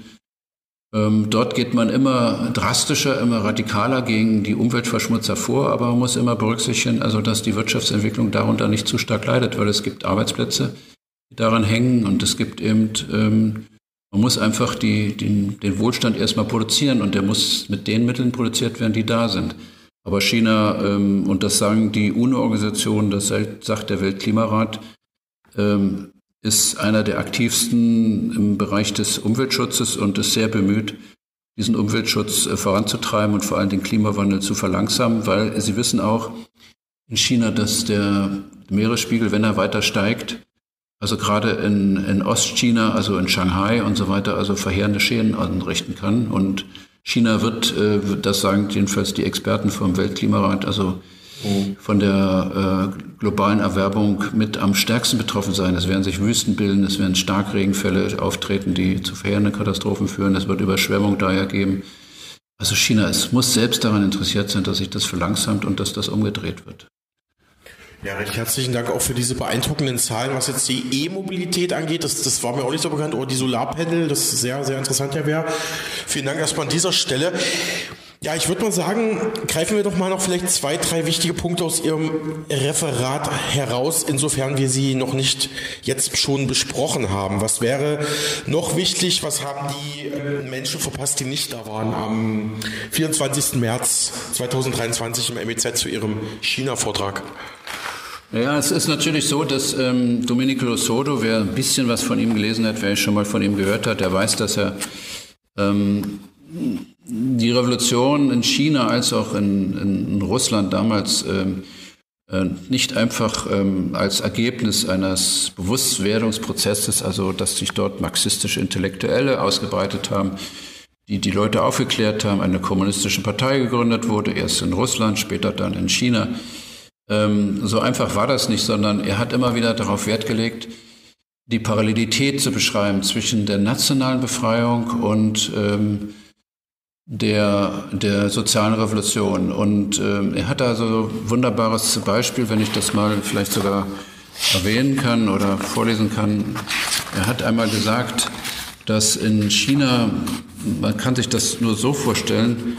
dort geht man immer drastischer, immer radikaler gegen die Umweltverschmutzer vor, aber man muss immer berücksichtigen, also dass die Wirtschaftsentwicklung darunter nicht zu stark leidet, weil es gibt Arbeitsplätze, die daran hängen und es gibt eben, ähm, man muss einfach die, den, den Wohlstand erstmal produzieren und der muss mit den Mitteln produziert werden, die da sind. Aber China, ähm, und das sagen die UNO-Organisationen, das sagt der Weltklimarat, ähm, ist einer der aktivsten im Bereich des Umweltschutzes und ist sehr bemüht, diesen Umweltschutz äh, voranzutreiben und vor allem den Klimawandel zu verlangsamen, weil sie wissen auch in China, dass der Meeresspiegel, wenn er weiter steigt, also gerade in, in Ostchina, also in Shanghai und so weiter, also verheerende Schäden anrichten kann. Und China wird, äh, das sagen jedenfalls die Experten vom Weltklimarat, also von der äh, globalen Erwerbung mit am stärksten betroffen sein. Es werden sich Wüsten bilden, es werden Starkregenfälle auftreten, die zu verheerenden Katastrophen führen, es wird Überschwemmung daher geben. Also China es muss selbst daran interessiert sein, dass sich das verlangsamt und dass das umgedreht wird. Ja, recht herzlichen Dank auch für diese beeindruckenden Zahlen, was jetzt die E-Mobilität angeht. Das, das war mir auch nicht so bekannt. Oder die Solarpanel, das ist sehr, sehr interessant, Herr Wehr. Vielen Dank erstmal an dieser Stelle. Ja, ich würde mal sagen, greifen wir doch mal noch vielleicht zwei, drei wichtige Punkte aus Ihrem Referat heraus, insofern wir sie noch nicht jetzt schon besprochen haben. Was wäre noch wichtig? Was haben die äh, Menschen verpasst, die nicht da waren am 24. März 2023 im MEZ zu Ihrem China-Vortrag? Ja, es ist natürlich so, dass ähm, Domenico Losodo, wer ein bisschen was von ihm gelesen hat, wer schon mal von ihm gehört hat, der weiß, dass er ähm, die Revolution in China als auch in, in Russland damals ähm, äh, nicht einfach ähm, als Ergebnis eines Bewusstwerdungsprozesses, also dass sich dort marxistische Intellektuelle ausgebreitet haben, die die Leute aufgeklärt haben, eine kommunistische Partei gegründet wurde, erst in Russland, später dann in China. Ähm, so einfach war das nicht, sondern er hat immer wieder darauf Wert gelegt, die Parallelität zu beschreiben zwischen der nationalen Befreiung und ähm, der, der sozialen Revolution. Und äh, er hat da so ein wunderbares Beispiel, wenn ich das mal vielleicht sogar erwähnen kann oder vorlesen kann. Er hat einmal gesagt, dass in China, man kann sich das nur so vorstellen,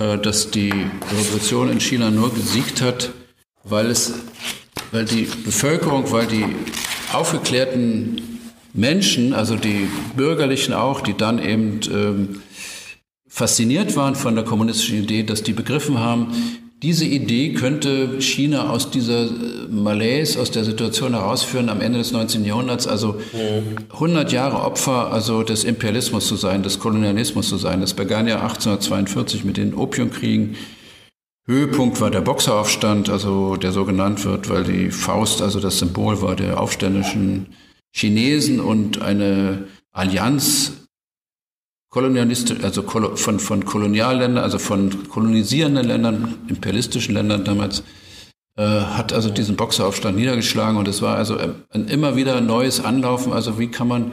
äh, dass die Revolution in China nur gesiegt hat, weil es, weil die Bevölkerung, weil die aufgeklärten Menschen, also die Bürgerlichen auch, die dann eben ähm, fasziniert waren von der kommunistischen Idee, dass die begriffen haben, diese Idee könnte China aus dieser äh, Malaise, aus der Situation herausführen am Ende des 19. Jahrhunderts, also 100 Jahre Opfer also des Imperialismus zu sein, des Kolonialismus zu sein. Das begann ja 1842 mit den Opiumkriegen. Höhepunkt war der Boxeraufstand, also der so genannt wird, weil die Faust also das Symbol war der aufständischen Chinesen und eine Allianz kolonialistisch, also von, von Kolonialländern, also von kolonisierenden Ländern, imperialistischen Ländern damals, äh, hat also diesen Boxeraufstand niedergeschlagen und es war also ein immer wieder neues Anlaufen. Also wie kann man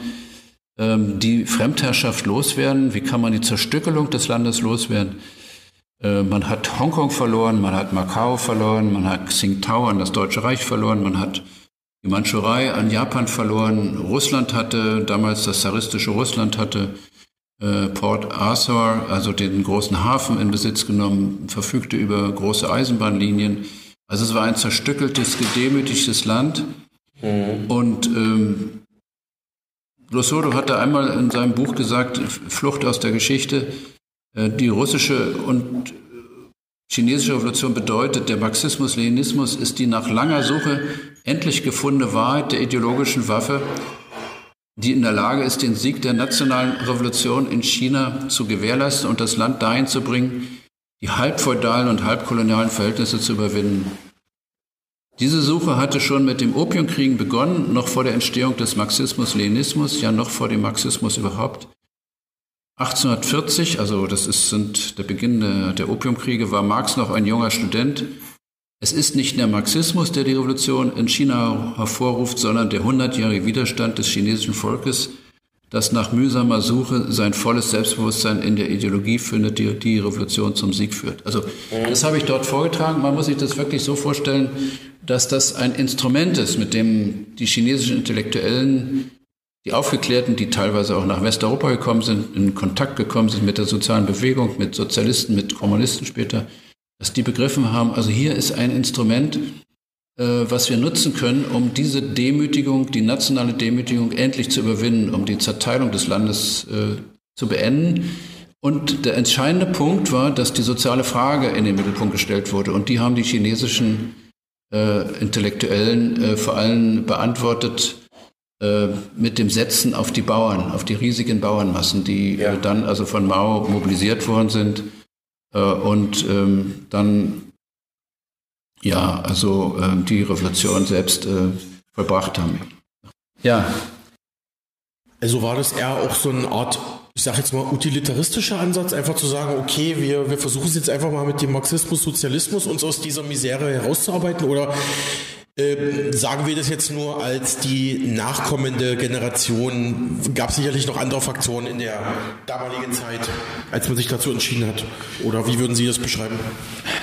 ähm, die Fremdherrschaft loswerden? Wie kann man die Zerstückelung des Landes loswerden? Äh, man hat Hongkong verloren, man hat Macau verloren, man hat Tsingtao an das Deutsche Reich verloren, man hat die Mandschurei an Japan verloren. Russland hatte, damals das zaristische Russland hatte äh, Port Arthur, also den großen Hafen in Besitz genommen, verfügte über große Eisenbahnlinien. Also es war ein zerstückeltes, gedemütigtes Land. Mhm. Und ähm, Losodo hatte einmal in seinem Buch gesagt, Flucht aus der Geschichte, äh, die russische und chinesische Revolution bedeutet, der Marxismus-Leninismus ist die nach langer Suche endlich gefundene Wahrheit der ideologischen Waffe, die in der Lage ist, den Sieg der nationalen Revolution in China zu gewährleisten und das Land dahin zu bringen, die halbfeudalen und halbkolonialen Verhältnisse zu überwinden. Diese Suche hatte schon mit dem Opiumkriegen begonnen, noch vor der Entstehung des Marxismus-Leninismus, ja noch vor dem Marxismus überhaupt. 1840, also das ist sind der Beginn der Opiumkriege, war Marx noch ein junger Student. Es ist nicht der Marxismus, der die Revolution in China hervorruft, sondern der hundertjährige Widerstand des chinesischen Volkes, das nach mühsamer Suche sein volles Selbstbewusstsein in der Ideologie findet, die die Revolution zum Sieg führt. Also das habe ich dort vorgetragen. Man muss sich das wirklich so vorstellen, dass das ein Instrument ist, mit dem die chinesischen Intellektuellen die Aufgeklärten, die teilweise auch nach Westeuropa gekommen sind, in Kontakt gekommen sind mit der sozialen Bewegung, mit Sozialisten, mit Kommunisten später, dass die begriffen haben, also hier ist ein Instrument, äh, was wir nutzen können, um diese Demütigung, die nationale Demütigung endlich zu überwinden, um die Zerteilung des Landes äh, zu beenden. Und der entscheidende Punkt war, dass die soziale Frage in den Mittelpunkt gestellt wurde. Und die haben die chinesischen äh, Intellektuellen äh, vor allem beantwortet äh, mit dem Setzen auf die Bauern, auf die riesigen Bauernmassen, die ja. dann also von Mao mobilisiert worden sind und ähm, dann ja, also die Revolution selbst vollbracht haben. Ja. Also war das eher auch so eine Art, ich sage jetzt mal, utilitaristischer Ansatz, einfach zu sagen, okay, wir, wir versuchen es jetzt einfach mal mit dem Marxismus, Sozialismus uns aus dieser Misere herauszuarbeiten oder ähm, sagen wir das jetzt nur als die nachkommende Generation? Gab es sicherlich noch andere Faktoren in der damaligen Zeit, als man sich dazu entschieden hat? Oder wie würden Sie das beschreiben?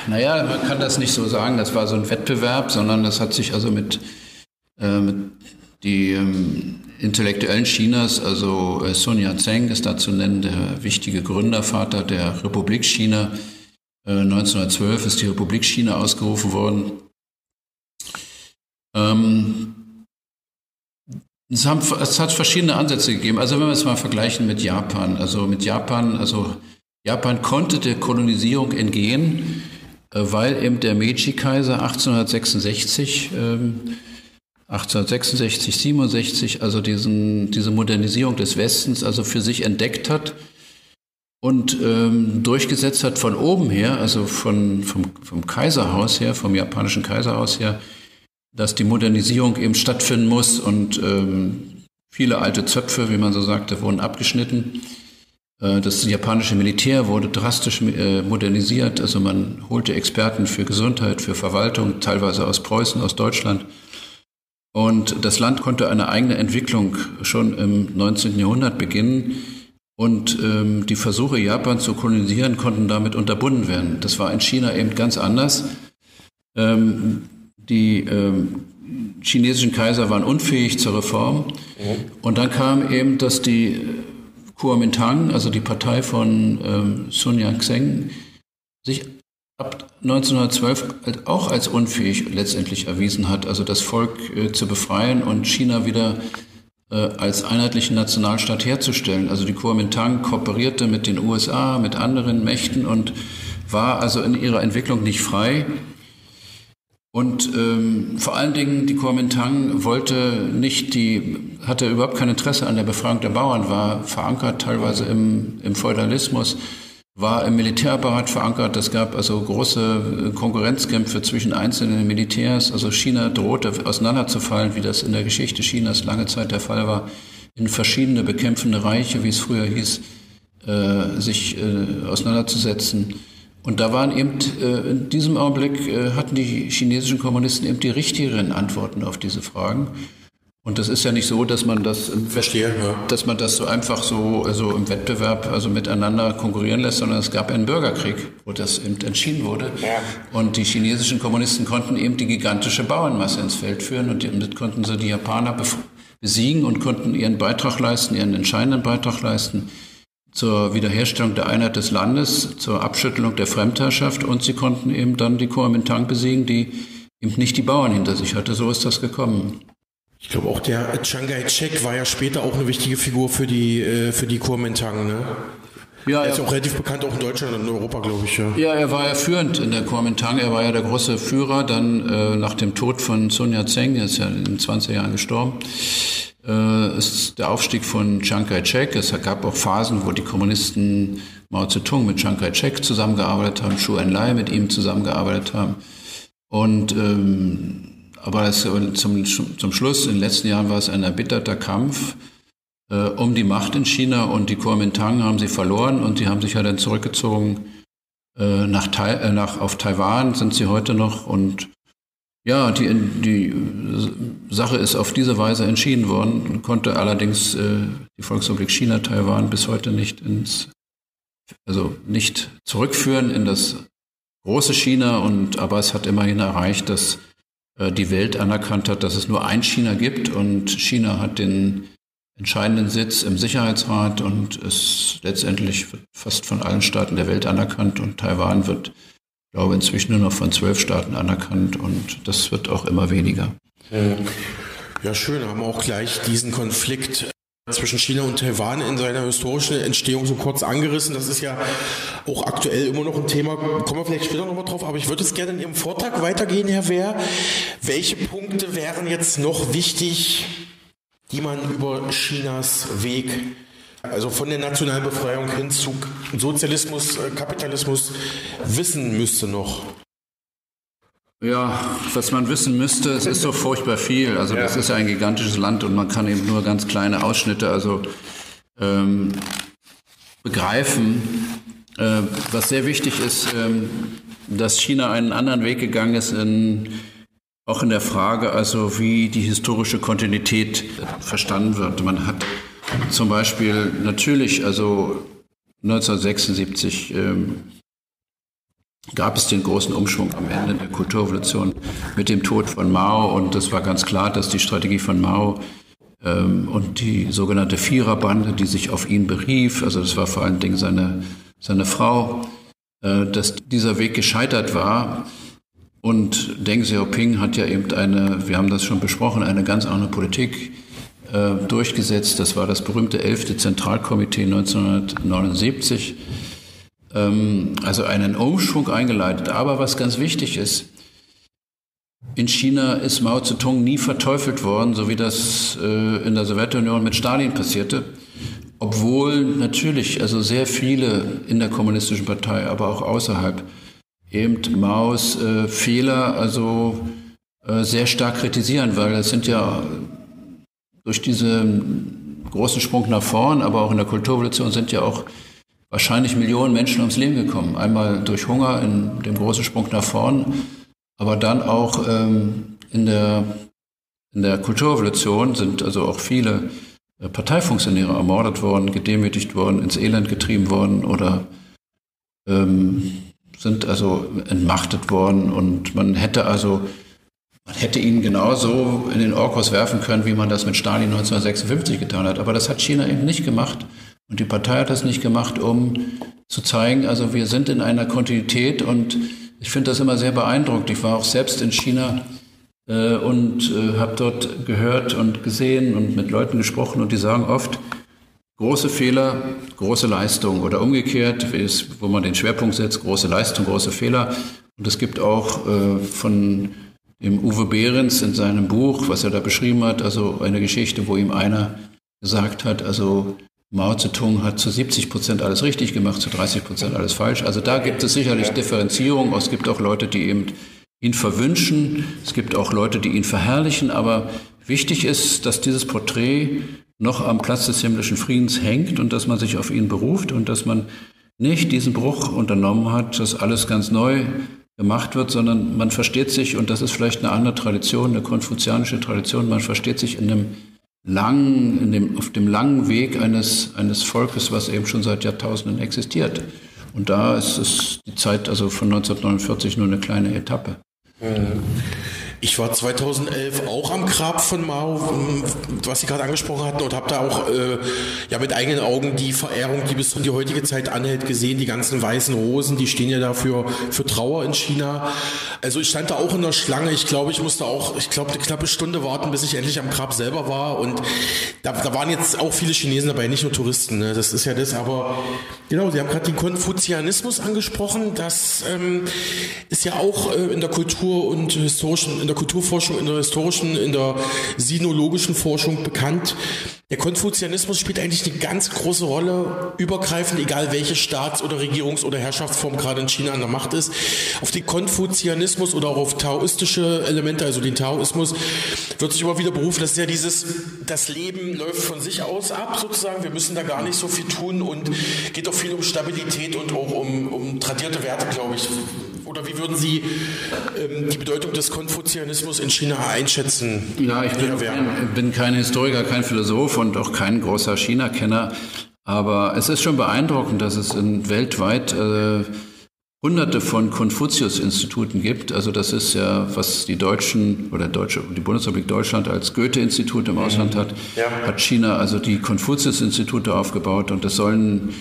Naja, man kann das nicht so sagen, das war so ein Wettbewerb, sondern das hat sich also mit, äh, mit die ähm, Intellektuellen Chinas, also äh, Sun Yat-sen ist da zu nennen, der wichtige Gründervater der Republik China. Äh, 1912 ist die Republik China ausgerufen worden. Ähm, es, haben, es, hat verschiedene Ansätze gegeben. Also wenn wir es mal vergleichen mit Japan, also mit Japan, also Japan konnte der Kolonisierung entgehen, äh, weil eben der Meiji-Kaiser 1866, ähm, 1866, 67, also diesen, diese Modernisierung des Westens also für sich entdeckt hat und ähm, durchgesetzt hat von oben her, also von, vom, vom Kaiserhaus her, vom japanischen Kaiserhaus her, dass die Modernisierung eben stattfinden muss und ähm, viele alte Zöpfe, wie man so sagte, wurden abgeschnitten. Äh, das japanische Militär wurde drastisch äh, modernisiert. Also man holte Experten für Gesundheit, für Verwaltung, teilweise aus Preußen, aus Deutschland. Und das Land konnte eine eigene Entwicklung schon im 19. Jahrhundert beginnen. Und ähm, die Versuche, Japan zu kolonisieren, konnten damit unterbunden werden. Das war in China eben ganz anders. Ähm, die ähm, chinesischen Kaiser waren unfähig zur Reform. Mhm. Und dann kam eben, dass die Kuomintang, also die Partei von ähm, Sun Yat-sen, sich ab 1912 auch als unfähig letztendlich erwiesen hat, also das Volk äh, zu befreien und China wieder äh, als einheitlichen Nationalstaat herzustellen. Also die Kuomintang kooperierte mit den USA, mit anderen Mächten und war also in ihrer Entwicklung nicht frei. Und ähm, vor allen Dingen die Kuomintang wollte nicht die, hatte überhaupt kein Interesse an der Befreiung der Bauern, war verankert teilweise im, im Feudalismus, war im Militärapparat verankert. Es gab also große äh, Konkurrenzkämpfe zwischen einzelnen Militärs. Also China drohte auseinanderzufallen, wie das in der Geschichte Chinas lange Zeit der Fall war, in verschiedene bekämpfende Reiche, wie es früher hieß, äh, sich äh, auseinanderzusetzen. Und da waren eben, äh, in diesem Augenblick äh, hatten die chinesischen Kommunisten eben die richtigeren Antworten auf diese Fragen. Und das ist ja nicht so, dass man das, Verstehe, ja. dass man das so einfach so also im Wettbewerb also miteinander konkurrieren lässt, sondern es gab einen Bürgerkrieg, wo das eben entschieden wurde. Ja. Und die chinesischen Kommunisten konnten eben die gigantische Bauernmasse ins Feld führen und damit konnten sie die Japaner besiegen und konnten ihren Beitrag leisten, ihren entscheidenden Beitrag leisten zur Wiederherstellung der Einheit des Landes, zur Abschüttelung der Fremdherrschaft und sie konnten eben dann die Kuomintang besiegen, die eben nicht die Bauern hinter sich hatte. So ist das gekommen. Ich glaube auch der Chiang Kai-shek war ja später auch eine wichtige Figur für die, äh, für die Kuomintang, ne? Ja, er ist auch relativ bekannt, auch in Deutschland und in Europa, glaube ich. Ja. ja, er war ja führend in der Kuomintang. Er war ja der große Führer. Dann äh, nach dem Tod von Sun Yat-sen, der ist ja in den 20er Jahren gestorben, äh, ist der Aufstieg von Chiang Kai-shek. Es gab auch Phasen, wo die Kommunisten Mao Zedong mit Chiang Kai-shek zusammengearbeitet haben, Shu Enlai mit ihm zusammengearbeitet haben. Und ähm, aber das, zum, zum Schluss, in den letzten Jahren war es ein erbitterter Kampf äh, um die Macht in China und die Kuomintang haben sie verloren und sie haben sich ja dann zurückgezogen äh, nach, äh, nach, auf Taiwan, sind sie heute noch und ja, die, die Sache ist auf diese Weise entschieden worden, konnte allerdings äh, die Volksrepublik China Taiwan bis heute nicht ins, also nicht zurückführen in das große China und aber es hat immerhin erreicht, dass äh, die Welt anerkannt hat, dass es nur ein China gibt und China hat den entscheidenden Sitz im Sicherheitsrat und ist letztendlich fast von allen Staaten der Welt anerkannt und Taiwan wird, glaube inzwischen nur noch von zwölf Staaten anerkannt und das wird auch immer weniger. Ja, schön, haben wir auch gleich diesen Konflikt zwischen China und Taiwan in seiner historischen Entstehung so kurz angerissen. Das ist ja auch aktuell immer noch ein Thema. Kommen wir vielleicht später nochmal drauf. Aber ich würde es gerne in Ihrem Vortrag weitergehen, Herr Wehr. Welche Punkte wären jetzt noch wichtig, die man über Chinas Weg, also von der nationalen Befreiung hin zu Sozialismus, äh, Kapitalismus, wissen müsste noch? Ja, was man wissen müsste, es ist so furchtbar viel. Also ja. das ist ja ein gigantisches Land und man kann eben nur ganz kleine Ausschnitte also ähm, begreifen. Äh, was sehr wichtig ist, ähm, dass China einen anderen Weg gegangen ist in auch in der Frage, also wie die historische Kontinuität verstanden wird. Man hat zum Beispiel natürlich, also 1976 ähm, gab es den großen Umschwung am Ende der Kulturrevolution mit dem Tod von Mao. Und es war ganz klar, dass die Strategie von Mao ähm, und die sogenannte Viererbande, die sich auf ihn berief, also das war vor allen Dingen seine, seine Frau, äh, dass dieser Weg gescheitert war. Und Deng Xiaoping hat ja eben eine, wir haben das schon besprochen, eine ganz andere Politik äh, durchgesetzt. Das war das berühmte 11. Zentralkomitee 1979. Ähm, also einen Umschwung eingeleitet. Aber was ganz wichtig ist, in China ist Mao Zedong nie verteufelt worden, so wie das äh, in der Sowjetunion mit Stalin passierte. Obwohl natürlich also sehr viele in der kommunistischen Partei, aber auch außerhalb eben Maus äh, Fehler also äh, sehr stark kritisieren, weil es sind ja durch diesen großen Sprung nach vorn, aber auch in der Kulturrevolution sind ja auch wahrscheinlich Millionen Menschen ums Leben gekommen. Einmal durch Hunger in dem großen Sprung nach vorn, aber dann auch ähm, in der in der Kulturrevolution sind also auch viele äh, Parteifunktionäre ermordet worden, gedemütigt worden, ins Elend getrieben worden oder ähm, sind also entmachtet worden und man hätte also man hätte ihn genauso in den Orkos werfen können, wie man das mit Stalin 1956 getan hat. Aber das hat China eben nicht gemacht. Und die Partei hat das nicht gemacht, um zu zeigen, also wir sind in einer Kontinuität und ich finde das immer sehr beeindruckt. Ich war auch selbst in China äh, und äh, habe dort gehört und gesehen und mit Leuten gesprochen und die sagen oft, Große Fehler, große Leistung oder umgekehrt, wo man den Schwerpunkt setzt, große Leistung, große Fehler. Und es gibt auch äh, von dem Uwe Behrens in seinem Buch, was er da beschrieben hat, also eine Geschichte, wo ihm einer gesagt hat, also Mao Zedong hat zu 70 Prozent alles richtig gemacht, zu 30 Prozent alles falsch. Also da gibt es sicherlich Differenzierung. Es gibt auch Leute, die eben ihn verwünschen. Es gibt auch Leute, die ihn verherrlichen. Aber wichtig ist, dass dieses Porträt noch am Platz des himmlischen Friedens hängt und dass man sich auf ihn beruft und dass man nicht diesen Bruch unternommen hat, dass alles ganz neu gemacht wird, sondern man versteht sich, und das ist vielleicht eine andere Tradition, eine konfuzianische Tradition, man versteht sich in dem langen, in dem, auf dem langen Weg eines, eines Volkes, was eben schon seit Jahrtausenden existiert. Und da ist es die Zeit also von 1949 nur eine kleine Etappe. Mhm. Ich war 2011 auch am Grab von Mao, was Sie gerade angesprochen hatten, und habe da auch äh, ja mit eigenen Augen die Verehrung, die bis in die heutige Zeit anhält, gesehen. Die ganzen weißen Rosen, die stehen ja dafür für Trauer in China. Also ich stand da auch in der Schlange. Ich glaube, ich musste auch, ich glaube, eine knappe Stunde warten, bis ich endlich am Grab selber war. Und da, da waren jetzt auch viele Chinesen dabei, nicht nur Touristen. Ne? Das ist ja das. Aber genau, Sie haben gerade den Konfuzianismus angesprochen. Das ähm, ist ja auch äh, in der Kultur und historischen, in der Kulturforschung, in der historischen, in der sinologischen Forschung bekannt. Der Konfuzianismus spielt eigentlich eine ganz große Rolle, übergreifend, egal welche Staats- oder Regierungs- oder Herrschaftsform gerade in China an der Macht ist. Auf den Konfuzianismus oder auch auf taoistische Elemente, also den Taoismus, wird sich immer wieder berufen. Das ist ja dieses, das Leben läuft von sich aus ab, sozusagen. Wir müssen da gar nicht so viel tun und geht auch viel um Stabilität und auch um, um tradierte Werte, glaube ich. Oder wie würden Sie ähm, die Bedeutung des Konfuzianismus in China einschätzen? Ja, ich bin, bin kein Historiker, kein Philosoph und auch kein großer China-Kenner. Aber es ist schon beeindruckend, dass es in weltweit äh, hunderte von Konfuzius-Instituten gibt. Also das ist ja, was die Deutschen oder Deutsche, die Bundesrepublik Deutschland als Goethe-Institut im Ausland hat, ja. hat China also die Konfuzius-Institute aufgebaut und das sollen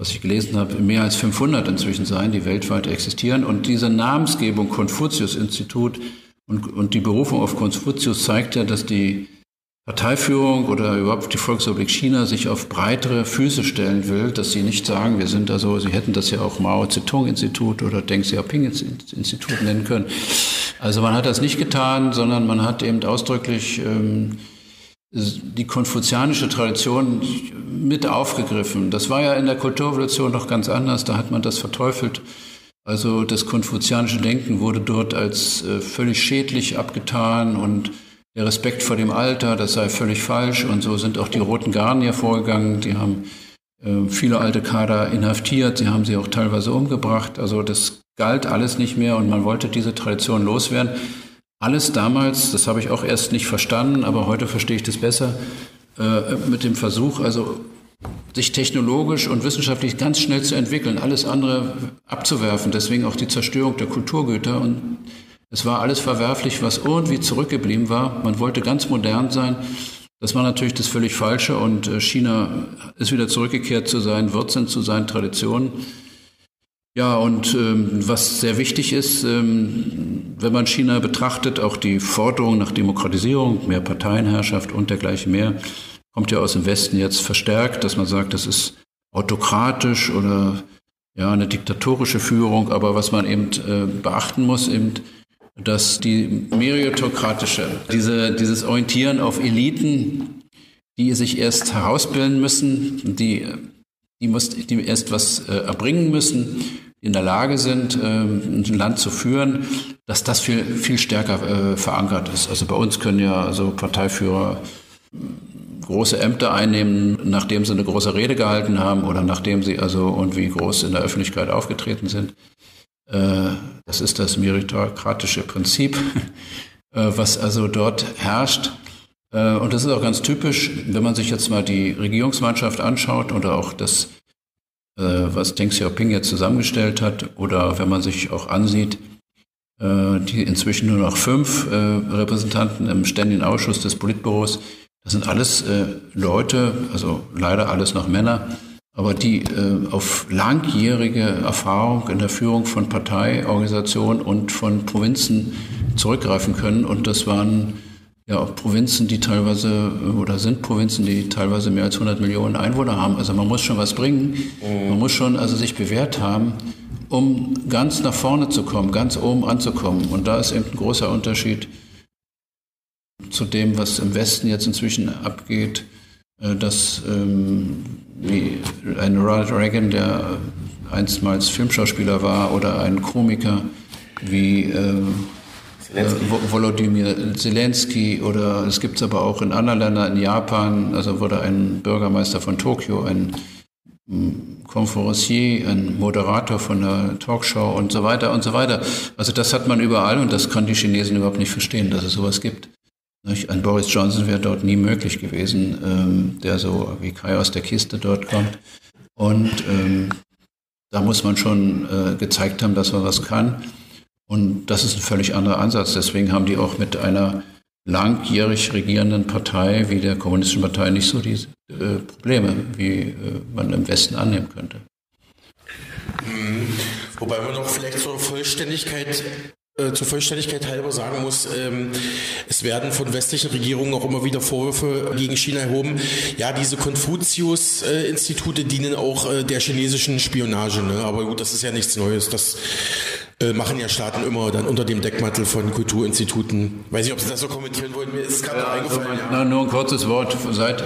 was ich gelesen habe, mehr als 500 inzwischen sein, die weltweit existieren. Und diese Namensgebung Konfuzius-Institut und, und die Berufung auf Konfuzius zeigt ja, dass die Parteiführung oder überhaupt die Volksrepublik China sich auf breitere Füße stellen will, dass sie nicht sagen, wir sind da so, sie hätten das ja auch Mao Zedong-Institut oder Deng Xiaoping-Institut nennen können. Also man hat das nicht getan, sondern man hat eben ausdrücklich ähm, die konfuzianische Tradition mit aufgegriffen. Das war ja in der Kulturrevolution noch ganz anders, da hat man das verteufelt. Also das konfuzianische Denken wurde dort als äh, völlig schädlich abgetan und der Respekt vor dem Alter, das sei völlig falsch. Und so sind auch die Roten Garnier vorgegangen. Die haben äh, viele alte Kader inhaftiert, sie haben sie auch teilweise umgebracht. Also das galt alles nicht mehr und man wollte diese Tradition loswerden. Alles damals, das habe ich auch erst nicht verstanden, aber heute verstehe ich das besser, äh, mit dem Versuch, also sich technologisch und wissenschaftlich ganz schnell zu entwickeln, alles andere abzuwerfen, deswegen auch die Zerstörung der Kulturgüter. Und es war alles verwerflich, was irgendwie zurückgeblieben war. Man wollte ganz modern sein. Das war natürlich das völlig Falsche und äh, China ist wieder zurückgekehrt zu seinen Wurzeln, zu seinen Traditionen. Ja, und ähm, was sehr wichtig ist, ähm, wenn man China betrachtet, auch die Forderung nach Demokratisierung, mehr Parteienherrschaft und dergleichen mehr, kommt ja aus dem Westen jetzt verstärkt, dass man sagt, das ist autokratisch oder ja eine diktatorische Führung. Aber was man eben äh, beachten muss, eben, dass die meritokratische, diese, dieses Orientieren auf Eliten, die sich erst herausbilden müssen, die die, muss, die erst was äh, erbringen müssen, die in der Lage sind, ähm, ein Land zu führen, dass das viel, viel stärker äh, verankert ist. Also bei uns können ja also Parteiführer äh, große Ämter einnehmen, nachdem sie eine große Rede gehalten haben oder nachdem sie also irgendwie groß in der Öffentlichkeit aufgetreten sind. Äh, das ist das meritokratische Prinzip, äh, was also dort herrscht. Äh, und das ist auch ganz typisch, wenn man sich jetzt mal die Regierungsmannschaft anschaut oder auch das, äh, was Deng Xiaoping jetzt zusammengestellt hat, oder wenn man sich auch ansieht, äh, die inzwischen nur noch fünf Repräsentanten im Ständigen Ausschuss des Politbüros, das sind alles Leute, also leider alles noch Männer, aber die auf langjährige Erfahrung in der Führung von Parteiorganisationen und von Provinzen zurückgreifen können. Und das waren ja auch Provinzen, die teilweise oder sind Provinzen, die teilweise mehr als 100 Millionen Einwohner haben. Also man muss schon was bringen. Man muss schon also sich bewährt haben, um ganz nach vorne zu kommen, ganz oben anzukommen. Und da ist eben ein großer Unterschied zu dem, was im Westen jetzt inzwischen abgeht, äh, dass ähm, wie ein Ronald Reagan, der einstmals Filmschauspieler war, oder ein Komiker wie äh, Zelensky. Äh, Volodymyr Zelensky oder es gibt es aber auch in anderen Ländern, in Japan, also wurde ein Bürgermeister von Tokio, ein Konferencier, ein Moderator von einer Talkshow und so weiter und so weiter. Also das hat man überall und das kann die Chinesen überhaupt nicht verstehen, dass es sowas gibt. Ein Boris Johnson wäre dort nie möglich gewesen, ähm, der so wie Kai aus der Kiste dort kommt. Und ähm, da muss man schon äh, gezeigt haben, dass man was kann. Und das ist ein völlig anderer Ansatz. Deswegen haben die auch mit einer langjährig regierenden Partei wie der Kommunistischen Partei nicht so diese äh, Probleme, wie äh, man im Westen annehmen könnte. Mhm. Wobei man noch vielleicht zur Vollständigkeit zur Vollständigkeit halber sagen muss, ähm, es werden von westlichen Regierungen auch immer wieder Vorwürfe gegen China erhoben. Ja, diese Konfuzius-Institute dienen auch äh, der chinesischen Spionage. Ne? Aber gut, das ist ja nichts Neues. Das äh, machen ja Staaten immer dann unter dem Deckmantel von Kulturinstituten. Weiß nicht, ob Sie das so kommentieren wollen. Mir ist es gerade ja, eingefallen. Also, ja. nur ein kurzes Wort. Seit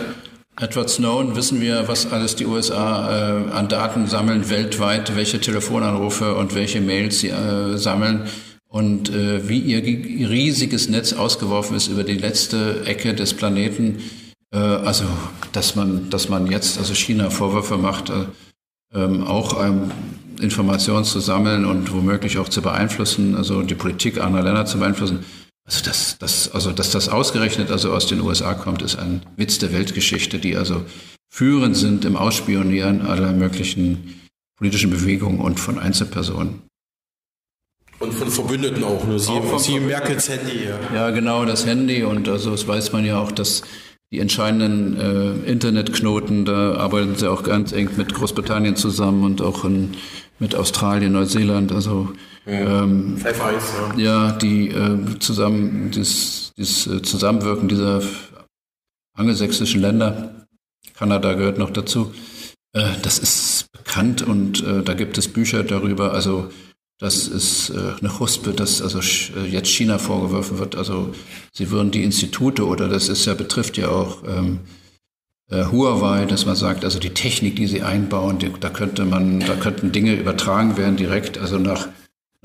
Edward Snowden wissen wir, was alles die USA äh, an Daten sammeln weltweit, welche Telefonanrufe und welche Mails sie äh, sammeln und äh, wie ihr riesiges Netz ausgeworfen ist über die letzte Ecke des Planeten. Äh, also, dass man, dass man jetzt also China Vorwürfe macht, äh, ähm, auch ähm, Informationen zu sammeln und womöglich auch zu beeinflussen, also die Politik anderer Länder zu beeinflussen. Also, dass, dass, also, dass das ausgerechnet also aus den USA kommt, ist ein Witz der Weltgeschichte, die also führend sind im Ausspionieren aller möglichen politischen Bewegungen und von Einzelpersonen. Und von Verbündeten auch, ne? Sie, auch Sie Merkels Handy, ja. Ja, genau, das Handy. Und also das weiß man ja auch, dass die entscheidenden äh, Internetknoten, da arbeiten sie auch ganz eng mit Großbritannien zusammen und auch in, mit Australien, Neuseeland. Also ja, ähm, ja. ja die äh, zusammen, das, das äh, Zusammenwirken dieser angelsächsischen Länder, Kanada gehört noch dazu, äh, das ist bekannt und äh, da gibt es Bücher darüber. Also das ist äh, eine Huspe, dass also äh, jetzt China vorgeworfen wird. Also sie würden die Institute oder das ist ja betrifft ja auch ähm, äh, Huawei, dass man sagt, also die Technik, die sie einbauen, die, da könnte man, da könnten Dinge übertragen werden direkt, also nach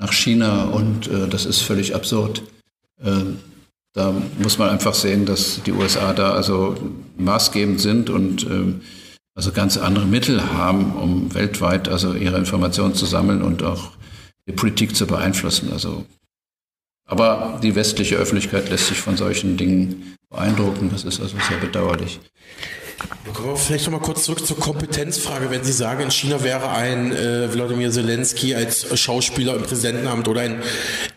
nach China und äh, das ist völlig absurd. Ähm, da muss man einfach sehen, dass die USA da also maßgebend sind und ähm, also ganz andere Mittel haben, um weltweit also ihre Informationen zu sammeln und auch die Politik zu beeinflussen. Also, aber die westliche Öffentlichkeit lässt sich von solchen Dingen beeindrucken. Das ist also sehr bedauerlich. Kommen wir vielleicht noch mal kurz zurück zur Kompetenzfrage. Wenn Sie sagen, in China wäre ein äh, Wladimir Zelensky als Schauspieler im Präsidentenamt oder ein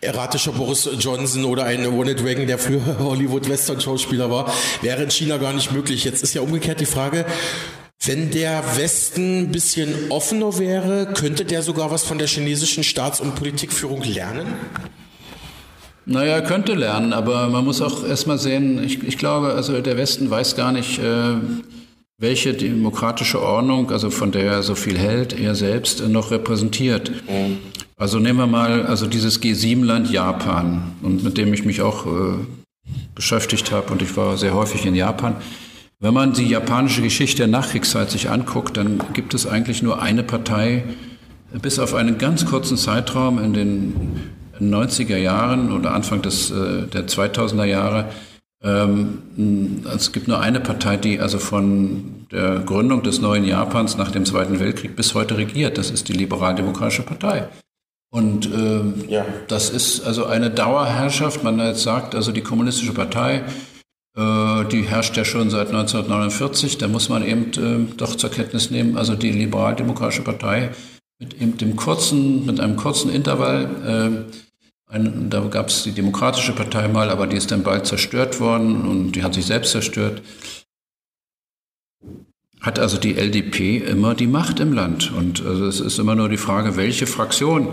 erratischer Boris Johnson oder ein Ronald Reagan, der früher Hollywood-Western-Schauspieler war, wäre in China gar nicht möglich. Jetzt ist ja umgekehrt die Frage, wenn der Westen ein bisschen offener wäre, könnte der sogar was von der chinesischen Staats- und Politikführung lernen? Naja, könnte lernen, aber man muss auch erstmal sehen, ich, ich glaube, also der Westen weiß gar nicht, äh, welche demokratische Ordnung, also von der er so viel hält, er selbst äh, noch repräsentiert. Mhm. Also nehmen wir mal also dieses G7-Land Japan, und mit dem ich mich auch äh, beschäftigt habe und ich war sehr häufig in Japan. Wenn man die japanische Geschichte der Nachkriegszeit sich anguckt, dann gibt es eigentlich nur eine Partei, bis auf einen ganz kurzen Zeitraum in den 90er Jahren oder Anfang des, äh, der 2000er Jahre. Ähm, es gibt nur eine Partei, die also von der Gründung des neuen Japans nach dem Zweiten Weltkrieg bis heute regiert. Das ist die Liberaldemokratische Partei. Und äh, ja. das ist also eine Dauerherrschaft. Man jetzt sagt, also die Kommunistische Partei die herrscht ja schon seit 1949. Da muss man eben äh, doch zur Kenntnis nehmen, also die Liberaldemokratische Partei mit eben dem kurzen, mit einem kurzen Intervall. Äh, da gab es die Demokratische Partei mal, aber die ist dann bald zerstört worden und die hat sich selbst zerstört. Hat also die LDP immer die Macht im Land. Und also es ist immer nur die Frage, welche Fraktion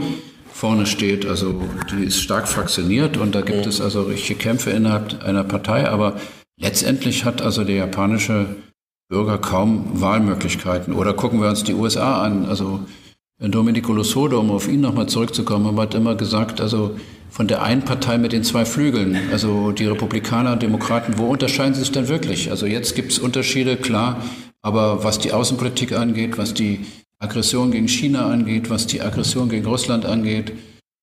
vorne steht. Also die ist stark fraktioniert und da gibt es also richtige Kämpfe innerhalb einer Partei, aber letztendlich hat also der japanische Bürger kaum Wahlmöglichkeiten. Oder gucken wir uns die USA an. Also Domenico Losodo, um auf ihn nochmal zurückzukommen, hat immer gesagt, also von der einen Partei mit den zwei Flügeln, also die Republikaner und Demokraten, wo unterscheiden sie sich denn wirklich? Also jetzt gibt es Unterschiede, klar, aber was die Außenpolitik angeht, was die Aggression gegen China angeht, was die Aggression gegen Russland angeht,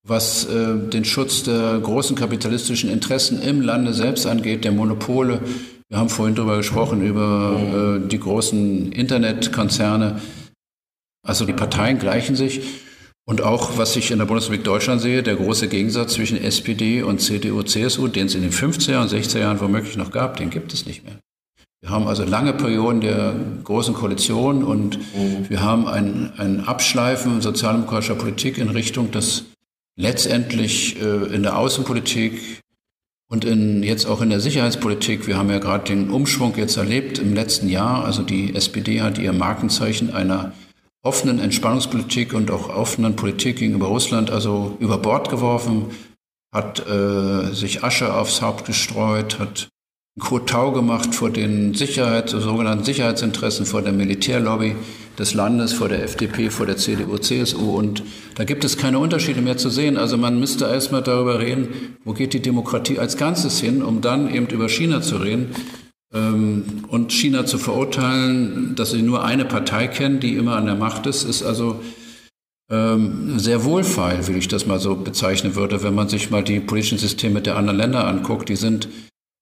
was äh, den Schutz der großen kapitalistischen Interessen im Lande selbst angeht, der Monopole. Wir haben vorhin darüber gesprochen, über äh, die großen Internetkonzerne. Also die Parteien gleichen sich. Und auch, was ich in der Bundesrepublik Deutschland sehe, der große Gegensatz zwischen SPD und CDU, CSU, den es in den 50er und 60er Jahren womöglich noch gab, den gibt es nicht mehr. Wir haben also lange Perioden der großen Koalition und mhm. wir haben ein, ein Abschleifen sozialdemokratischer Politik in Richtung des letztendlich äh, in der Außenpolitik und in, jetzt auch in der Sicherheitspolitik, wir haben ja gerade den Umschwung jetzt erlebt im letzten Jahr. Also die SPD hat ihr Markenzeichen einer offenen Entspannungspolitik und auch offenen Politik gegenüber Russland also über Bord geworfen, hat äh, sich Asche aufs Haupt gestreut, hat Kotau gemacht vor den Sicherheit, sogenannten Sicherheitsinteressen, vor der Militärlobby des Landes, vor der FDP, vor der CDU, CSU. Und da gibt es keine Unterschiede mehr zu sehen. Also man müsste erstmal darüber reden, wo geht die Demokratie als Ganzes hin, um dann eben über China zu reden ähm, und China zu verurteilen, dass sie nur eine Partei kennen, die immer an der Macht ist, ist also ähm, sehr wohlfeil, wie ich das mal so bezeichnen würde, wenn man sich mal die politischen Systeme der anderen Länder anguckt. Die sind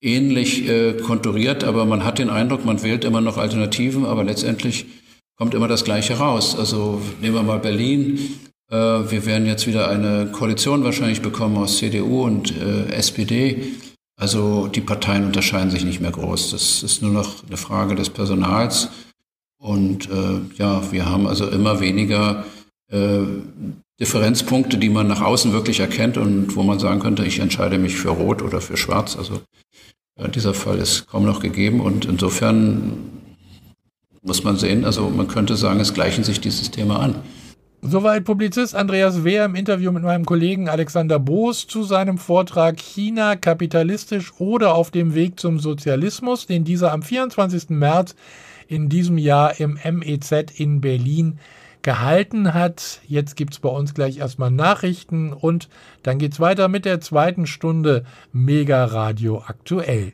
ähnlich äh, konturiert, aber man hat den Eindruck, man wählt immer noch Alternativen, aber letztendlich kommt immer das Gleiche raus. Also nehmen wir mal Berlin. Äh, wir werden jetzt wieder eine Koalition wahrscheinlich bekommen aus CDU und äh, SPD. Also die Parteien unterscheiden sich nicht mehr groß. Das ist nur noch eine Frage des Personals. Und äh, ja, wir haben also immer weniger äh, Differenzpunkte, die man nach außen wirklich erkennt und wo man sagen könnte, ich entscheide mich für Rot oder für Schwarz. Also dieser Fall ist kaum noch gegeben und insofern muss man sehen, also man könnte sagen, es gleichen sich die Systeme an. Soweit Publizist Andreas Wehr im Interview mit meinem Kollegen Alexander Boos zu seinem Vortrag China kapitalistisch oder auf dem Weg zum Sozialismus, den dieser am 24. März in diesem Jahr im MEZ in Berlin gehalten hat. Jetzt gibt es bei uns gleich erstmal Nachrichten und dann geht es weiter mit der zweiten Stunde Mega Radio aktuell.